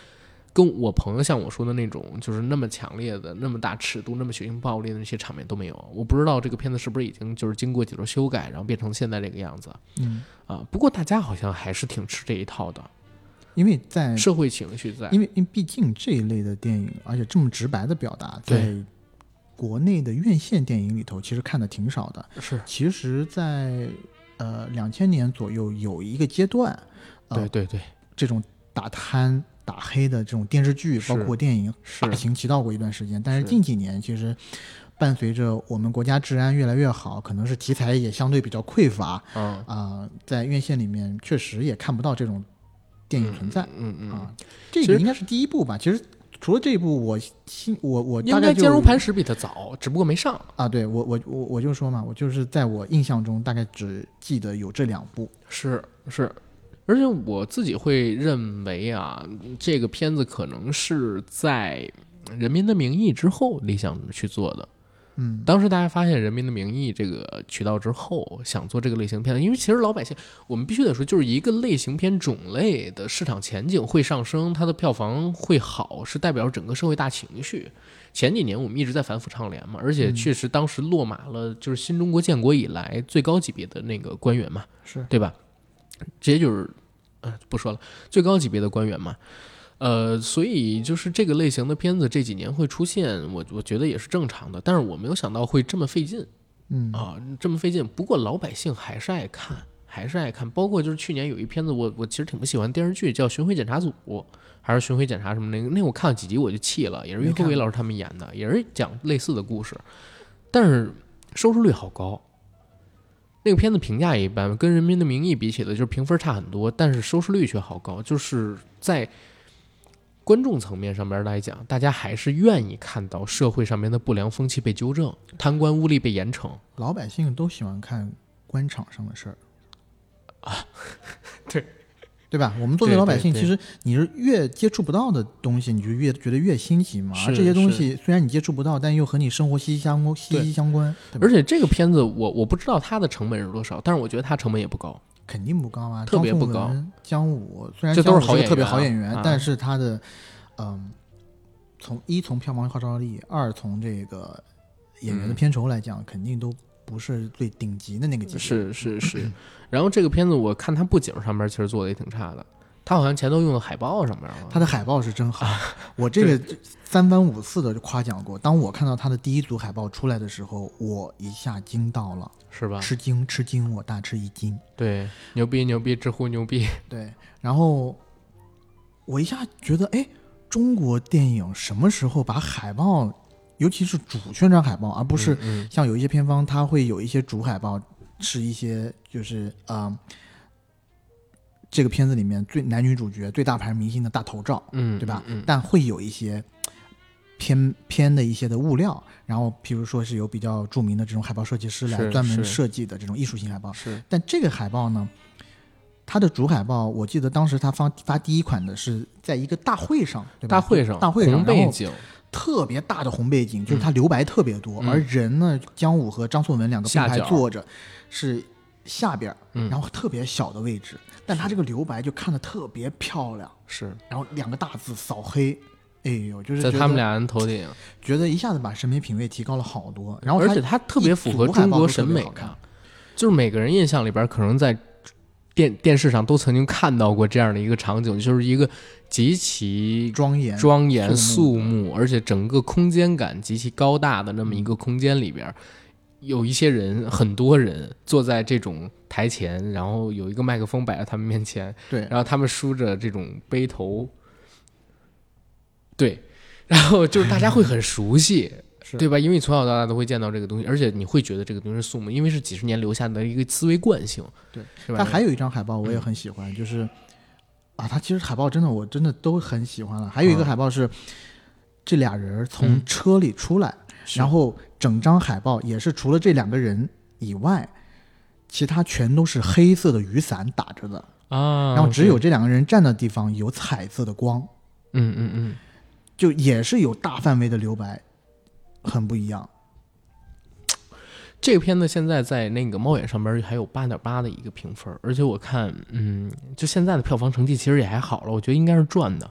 跟我朋友像我说的那种，就是那么强烈的、那么大尺度、那么血腥暴力的那些场面都没有。我不知道这个片子是不是已经就是经过几轮修改，然后变成现在这个样子嗯，啊？不过大家好像还是挺吃这一套的，因为在社会情绪在。因为因为毕竟这一类的电影，而且这么直白的表达，对在国内的院线电影里头，其实看的挺少的。是其实在，呃两千年左右有一个阶段，呃对对对，这种打贪打黑的这种电视剧，包括电影是大行其道过一段时间。但是是近几年，其实伴随着我们国家治安越来越好，可能是题材也相对比较匮乏嗯，啊、在院线里面确实也看不到这种电影存在。嗯嗯嗯，啊，这个应该是第一部吧。其实除了这一部，我心我我大应该概坚如磐石比他早，只不过没上。啊，对我我我我就说嘛，我就是在我印象中大概只记得有这两部。是是，而且我自己会认为啊，这个片子可能是在《人民的名义》之后理想去做的。嗯，当时大家发现《人民的名义》这个渠道之后，想做这个类型片的，因为其实老百姓，我们必须得说，就是一个类型片种类的市场前景会上升，它的票房会好，是代表整个社会大情绪。前几年我们一直在反腐倡廉嘛，而且确实当时落马了，就是新中国建国以来最高级别的那个官员嘛，是对吧？直接就是，呃，不说了，最高级别的官员嘛，呃，所以就是这个类型的片子这几年会出现，我我觉得也是正常的，但是我没有想到会这么费劲嗯啊，这么费劲。不过老百姓还是爱看，还是爱看，包括就是去年有一片子我，我其实挺不喜欢电视剧，叫《巡回检查组》，还是巡回检查什么那个，那我看了几集我就气了，也是于和伟老师他们演的，也是讲类似的故事，但是收视率好高。那个片子评价也一般，跟《人民的名义》比起来，就是评分差很多，但是收视率却好高。就是在观众层面上面来讲，大家还是愿意看到社会上面的不良风气被纠正，贪官污吏被严惩。老百姓都喜欢看官场上的事儿啊，对对吧？我们作为老百姓，其实你是越接触不到的东西，你就越觉得越新奇嘛。而这些东西虽然你接触不到，但又和你生活息息相关，息息相关，而且这个片子我我不知道它的成本是多少，但是我觉得它成本也不高。肯定不高啊，特别不高。文、姜武虽然这都是个特别好演员但是他的嗯，从一从票房号召力，二从这个演员的嗯片酬来讲，肯定都不是最顶级的那个级别。是是是，然后这个片子我看它布景上面其实做的也挺差的，他好像前头用的海报上面了，他的海报是真好，我这个三番五次的就夸奖过。当我看到他的第一组海报出来的时候，我一下惊到了，是吧？吃惊吃惊，我大吃一惊。对，牛逼牛逼，知乎牛逼。对，然后我一下觉得，哎，中国电影什么时候把海报，尤其是主宣传海报，而不是嗯像有一些片方，它会有一些主海报是一些就是啊、呃这个片子里面最男女主角最大牌明星的大头照，嗯，对吧？嗯，但会有一些偏偏的一些的物料，然后比如说是有比较著名的这种海报设计师来专门设计的这种艺术性海报。是。但这个海报呢，它的主海报，我记得当时他发发第一款的是在一个大会上，对吧？大会上大会上，然后背景，特别大的红背景，就是它留白特别多，嗯。而人呢，姜武和张颂文两个并排坐着，是下边儿，嗯。然后特别小的位置，但它这个留白就看着特别漂亮，是。然后两个大字扫黑。哎呦，就是在他们俩人头顶，觉得一下子把审美品味提高了好多，然后而且它它特别符合中国审美感，就是每个人印象里边可能在电电视上都曾经看到过这样的一个场景，就是一个极其庄严庄严肃肃穆，而且整个空间感极其高大的那么一个空间里边，有一些人，很多人坐在这种台前，然后有一个麦克风摆在他们面前，对，然后他们梳着这种背头，对，然后就是大家会很熟悉，是。对吧？因为从小到大都会见到这个东西，而且你会觉得这个东西是肃穆，因为是几十年留下的一个思维惯性，对，是吧？但还有一张海报我也很喜欢，就是啊，它其实海报真的我真的都很喜欢了。还有一个嗯海报是这俩人从嗯。车里出来，是然后整张海报也是除了这两个人以外，其他全都是黑色的雨伞打着的，啊，然后只有这两个人站的地方有彩色的光，嗯嗯嗯，就也是有大范围的留白，很不一样。这个片子现在在那个猫眼上边还有八点八的一个评分，而且我看，嗯，就现在的票房成绩其实也还好了，我觉得应该是赚的。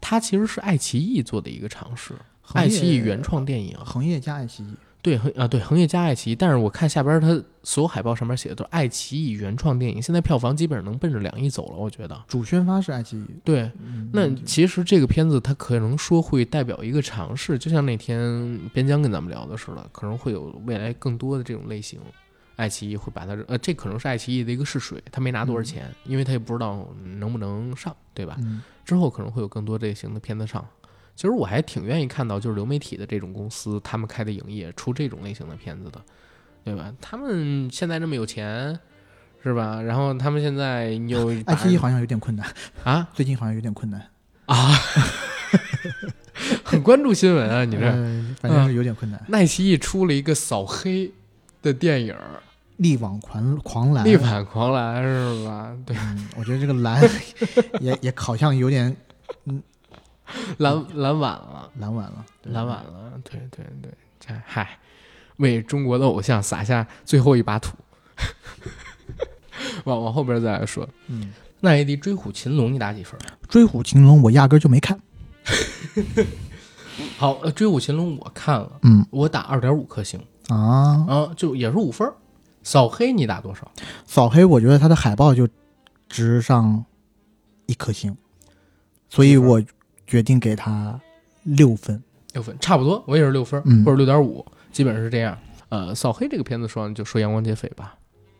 它其实是爱奇艺做的一个尝试，爱奇艺原创电影，恒业加爱奇艺，对恒啊对恒业加爱奇艺，但是我看下边它所有海报上面写的都是爱奇艺原创电影，现在票房基本上能奔着两亿走了，我觉得。主宣发是爱奇艺。对，嗯，那其实这个片子它可能说会代表一个尝试，就像那天边疆跟咱们聊的似的，可能会有未来更多的这种类型。爱奇艺会把它呃，这可能是爱奇艺的一个试水，他没拿多少钱，因为他也不知道能不能上，对吧？嗯，之后可能会有更多类型的片子上。其实我还挺愿意看到，就是流媒体的这种公司，他们开的影业出这种类型的片子的，对吧？他们现在这么有钱，是吧？然后他们现在有爱奇艺好像有点困难，啊最近好像有点困难。啊，很关注新闻啊，你这。呃，反正是有点困难。爱奇艺出了一个扫黑的电影儿力挽狂狂澜，《力挽狂澜》，是吧？对，嗯，我觉得这个澜 也也好像有点 拦拦晚了，蓝晚了，对拦晚了，对对对，这嗨，为中国的偶像撒下最后一把土。往往后边再来说，嗯，那 AD《追虎擒龙》你打几分？追虎擒龙我压根儿就没看，好，呃《追虎擒龙》我看了，嗯我打二点五颗星啊，啊，就也是五分儿。扫黑你打多少？扫黑我觉得它的海报就值上一颗星，所以我决定给他六分。六分，差不多，我也是六分、嗯或者六点五，基本上是这样。呃，扫黑这个片子说完就说阳光劫匪吧，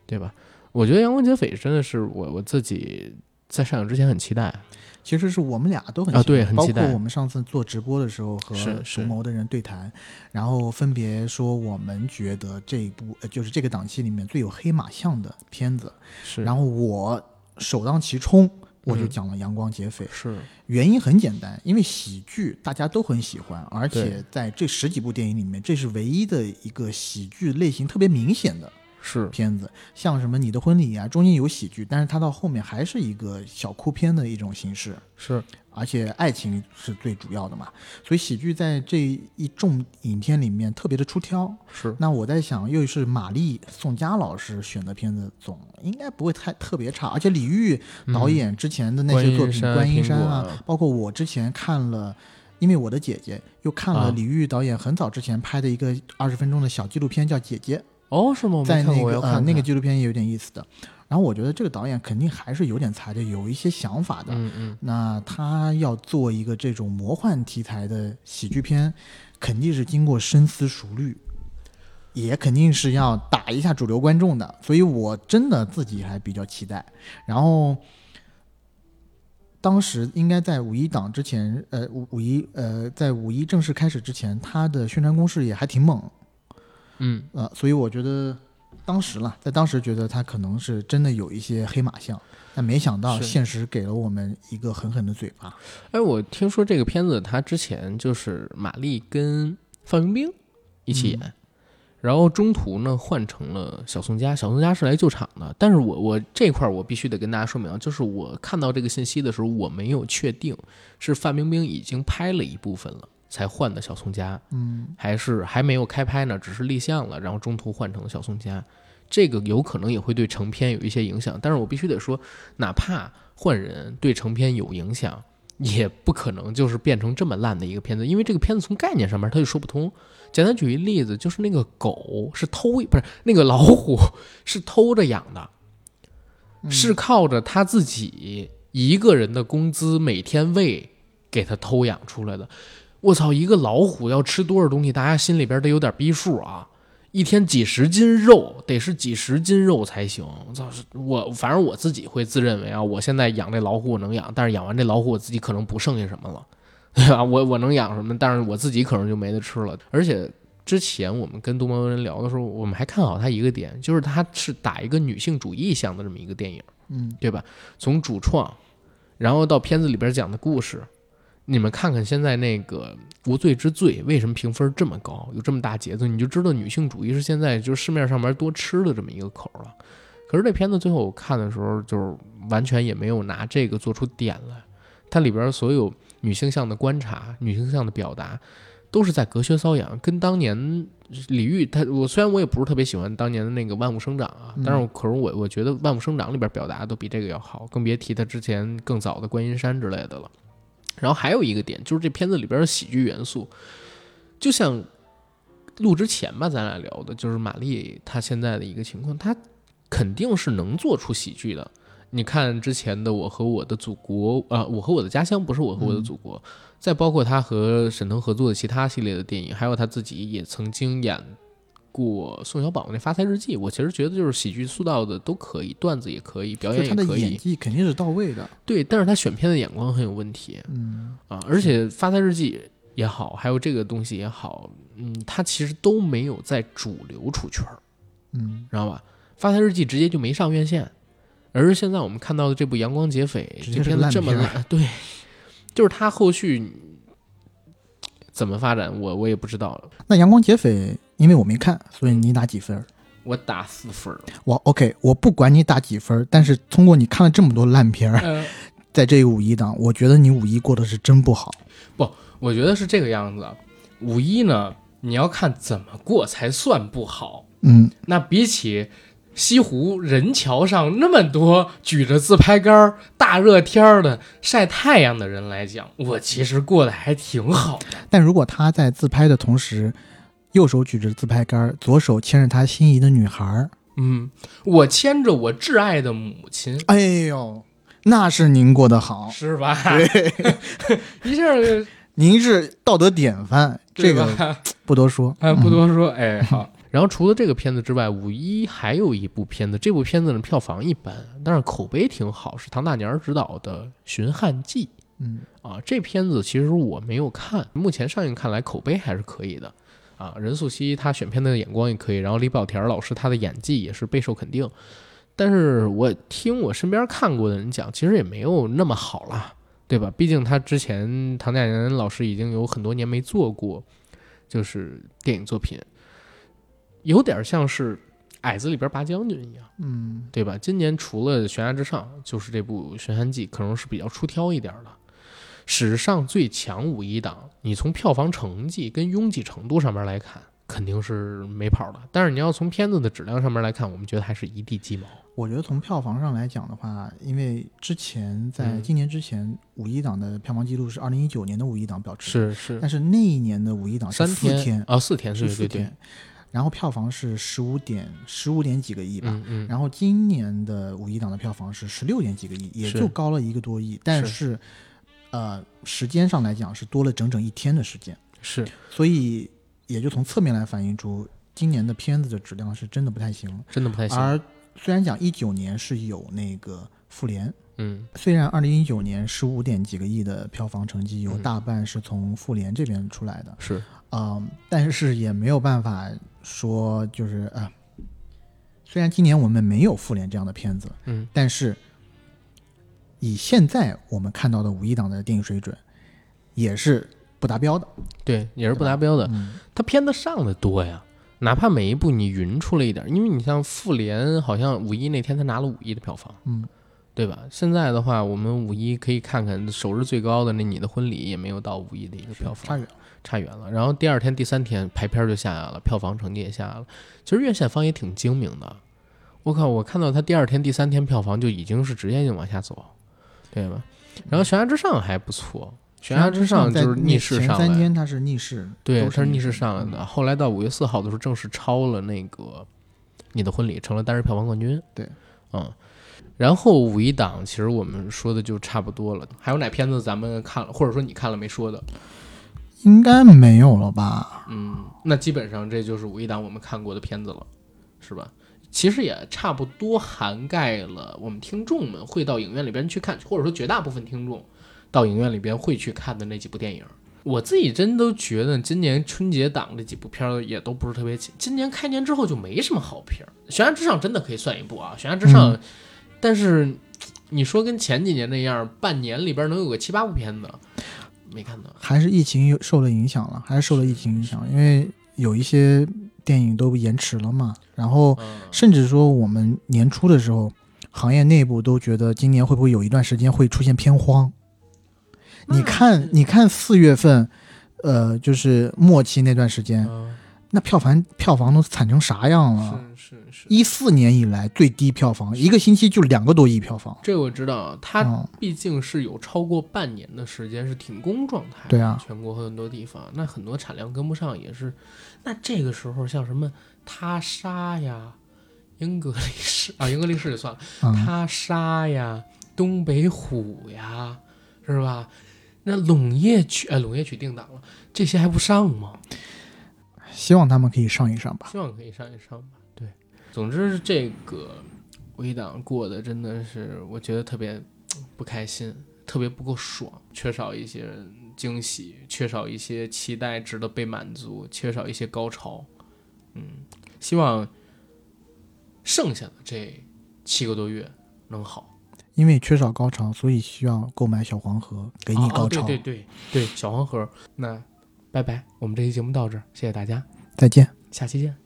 对吧？我觉得阳光劫匪真的是我我自己在上映之前很期待，其实是我们俩都很期待括我们上次做直播的时候和是是图谋的人对谈，然后分别说我们觉得这一部呃就是这个档期里面最有黑马相的片子，是，然后我首当其冲，我就嗯。讲了《阳光劫匪》是。原因很简单，因为喜剧大家都很喜欢，而且在这十几部电影里面，这是唯一的一个喜剧类型特别明显的是片子。像什么《你的婚礼》啊，中间有喜剧，但是它到后面还是一个小哭片的一种形式，是，而且爱情是最主要的嘛，所以喜剧在这一众影片里面特别的出挑。是那我在想，又是马丽、宋佳老师选的片子，总应该不会太特别差。而且李玉导演之前的那些作品，嗯观音山啊，包括我之前看了，因为我的姐姐又看啊了李玉导演很早之前拍的一个二十分钟的小纪录片，叫《姐姐》，哦，是吗？在那个看看那个纪录片也有点意思的。然后我觉得这个导演肯定还是有点才的，有一些想法的。嗯嗯，那他要做一个这种魔幻题材的喜剧片，肯定是经过深思熟虑，也肯定是要打一下主流观众的。所以我真的自己还比较期待。然后当时应该在五一档之前，呃，五五一呃，在五一正式开始之前，他的宣传攻势也还挺猛。嗯，呃，所以我觉得当时了，在当时觉得他可能是真的有一些黑马相，但没想到现实给了我们一个狠狠的嘴巴。哎，我听说这个片子，他之前就是马丽跟范冰冰一起演，然后中途呢换成了小宋佳，小宋佳是来救场的。但是我我这块儿我必须得跟大家说明啊，就是我看到这个信息的时候，我没有确定是范冰冰已经拍了一部分了才换的小宋佳，嗯，还是还没有开拍呢，只是立项了，然后中途换成了小宋佳。这个有可能也会对成片有一些影响，但是我必须得说，哪怕换人对成片有影响，也不可能就是变成这么烂的一个片子，因为这个片子从概念上面它就说不通。简单举一例子，就是那个狗是偷，不是那个老虎 是偷着养的，是靠着他自己一个人的工资每天喂给他偷养出来的。我操，一个老虎要吃多少东西，大家心里边得有点逼数啊！一天几十斤肉，得是几十斤肉才行。我操，我反正我自己会自认为啊，我现在养这老虎我能养，但是养完这老虎我自己可能不剩下什么了，对吧？我我能养什么？但是我自己可能就没得吃了。而且之前我们跟东方人聊的时候，我们还看好他一个点，就是他是打一个女性主义向的这么一个电影，嗯，对吧？从主创，然后到片子里边讲的故事，你们看看现在那个《无罪之罪》为什么评分这么高，有这么大节奏，你就知道女性主义是现在就是市面上面多吃的这么一个口了。可是这片子最后我看的时候，就是完全也没有拿这个做出点来，它里边所有女性向的观察、女性向的表达，都是在隔靴搔痒，跟当年李玉他我虽然我也不是特别喜欢当年的那个《万物生长》啊，但是我可是我我觉得《万物生长》里边表达都比这个要好，更别提他之前更早的《观音山》之类的了。然后还有一个点就是这片子里边的喜剧元素，就像录之前吧，咱俩聊的就是玛丽她现在的一个情况，她肯定是能做出喜剧的。你看之前的《我和我的祖国》啊，我和我的家乡》不是《我和我的祖国》再包括他和沈腾合作的其他系列的电影，还有他自己也曾经演过宋小宝那《发财日记》，我其实觉得就是喜剧塑造的都可以，段子也可以，表演也可以，演技肯定是到位的。对，但是他选片的眼光很有问题嗯，啊，而且《发财日记》也好，还有这个东西也好，嗯，他其实都没有在主流出圈儿，嗯，知道吧？《发财日记》直接就没上院线，而现在我们看到的这部《阳光劫匪》这片子这么烂，对，就是他后续怎么发展，我我也不知道。那《阳光劫匪》因为我没看，所以你打几分儿？我打四分儿，我 OK，我不管你打几分儿，但是通过你看了这么多烂片儿，呃，在这个五一档，我觉得你五一过得是真不好。不我觉得是这个样子。五一呢，你要看怎么过才算不好。嗯，那比起西湖人桥上那么多举着自拍杆儿、大热天儿的晒太阳的人来讲，我其实过得还挺好的。但如果他在自拍的同时，右手举着自拍杆，左手牵着他心仪的女孩儿，嗯，我牵着我挚爱的母亲，哎呦，那是您过得好，是吧？对。一下就您是道德典范，这个不多说。哎，不多说，哎，好，然后除了这个片子之外，五一还有一部片子，这部片子呢票房一般，但是口碑挺好，是唐大年儿执导的《寻汉记。嗯，》啊。这片子其实我没有看，目前上映看来口碑还是可以的啊。任素汐她选片的眼光也可以，然后李保田老师他的演技也是备受肯定。但是我听我身边看过的人讲，其实也没有那么好啦，对吧？毕竟他之前唐大年老师已经有很多年没做过，就是电影作品，有点像是《矮子》里边拔将军一样，嗯，对吧？今年除了《悬崖之上》，就是这部《寻汉记》，可能是比较出挑一点的。史上最强五一档，你从票房成绩跟拥挤程度上面来看，肯定是没跑的。但是你要从片子的质量上面来看，我们觉得还是一地鸡毛。我觉得从票房上来讲的话，因为之前在嗯今年之前，五一档的票房记录是二零一九年的五一档保持，是是但是那一年的五一档三四天，啊，四天，是四天，。然后票房是十五点十五点几个亿吧。嗯嗯，然后今年的五一档的票房是十六点几个亿，也就高了一个多亿，但是是，呃，时间上来讲是多了整整一天的时间，是。所以也就从侧面来反映出今年的片子的质量是真的不太行。真的不太行。而虽然讲一九年是有那个复联，嗯。虽然二零一九年十五点几个亿的票房成绩有嗯。大半是从复联这边出来的，是。嗯，但是也没有办法说就是啊、虽然今年我们没有复联这样的片子，嗯。但是以现在我们看到的五一档的电影水准，也是不达标的，对，也是不达标的。嗯，它片子上的多呀，哪怕每一部你匀出了一点儿，因为你像复联，好像五一那天他拿了五亿的票房，嗯，对吧？现在的话，我们五一可以看看首日最高的那《你的婚礼》也没有到五亿的一个票房，差远了。差远了。然后第二天、第三天排片儿就下来了，票房成绩也下来了。其实院线方也挺精明的，我靠，我看到他第二天、第三天票房就已经是直接就往下走，对吧？然后《悬崖之上》还不错，《悬崖之上》就是逆势上来，三天它是逆势，对，它是逆势势上来的。后来到五月四号的时候，正式超了那个《你的婚礼》，成了单日票房冠军。对，嗯。然后五一档，其实我们说的就差不多了。还有哪片子咱们看了，或者说你看了没说的？应该没有了吧？嗯，那基本上这就是五一档我们看过的片子了，是吧？其实也差不多涵盖了我们听众们会到影院里边去看，或者说绝大部分听众到影院里边会去看的那几部电影。我自己真都觉得今年春节档这几部片儿也都不是特别，今年开年之后就没什么好片儿，《悬崖之上》真的可以算一部啊，《悬崖之上》但是你说跟前几年那样，半年里边能有个七八部片子，没看到。还是疫情受了影响了？还是受了疫情影响？因为有一些电影都延迟了嘛，然后嗯，甚至说我们年初的时候，行业内部都觉得今年会不会有一段时间会出现偏荒？你看，你看四月份，呃，就是末期那段时间，嗯那票房票房都惨成啥样了？是是是，一四年以来最低票房，一个星期就两个多亿票房。这个我知道，它嗯，毕竟是有超过半年的时间是停工状态，对啊，全国很多地方，那很多产量跟不上也是。那这个时候像什么他杀呀、英格力士啊，英格力士就算了，嗯，他杀呀、东北虎呀，是吧？那陇夜曲，哎，陇夜曲定档了，这些还不上吗？希望他们可以上一上吧。希望可以上一上吧。对，总之这个微档过得真的是，我觉得特别嗯不开心，特别不够爽，缺少一些惊喜，缺少一些期待值得被满足，缺少一些高潮。嗯，希望剩下的这七个多月能好。因为缺少高潮，所以需要购买小黄盒，给你高潮。哦、对对对对，小黄盒。那拜拜，我们这期节目到这儿，谢谢大家，再见。下期见。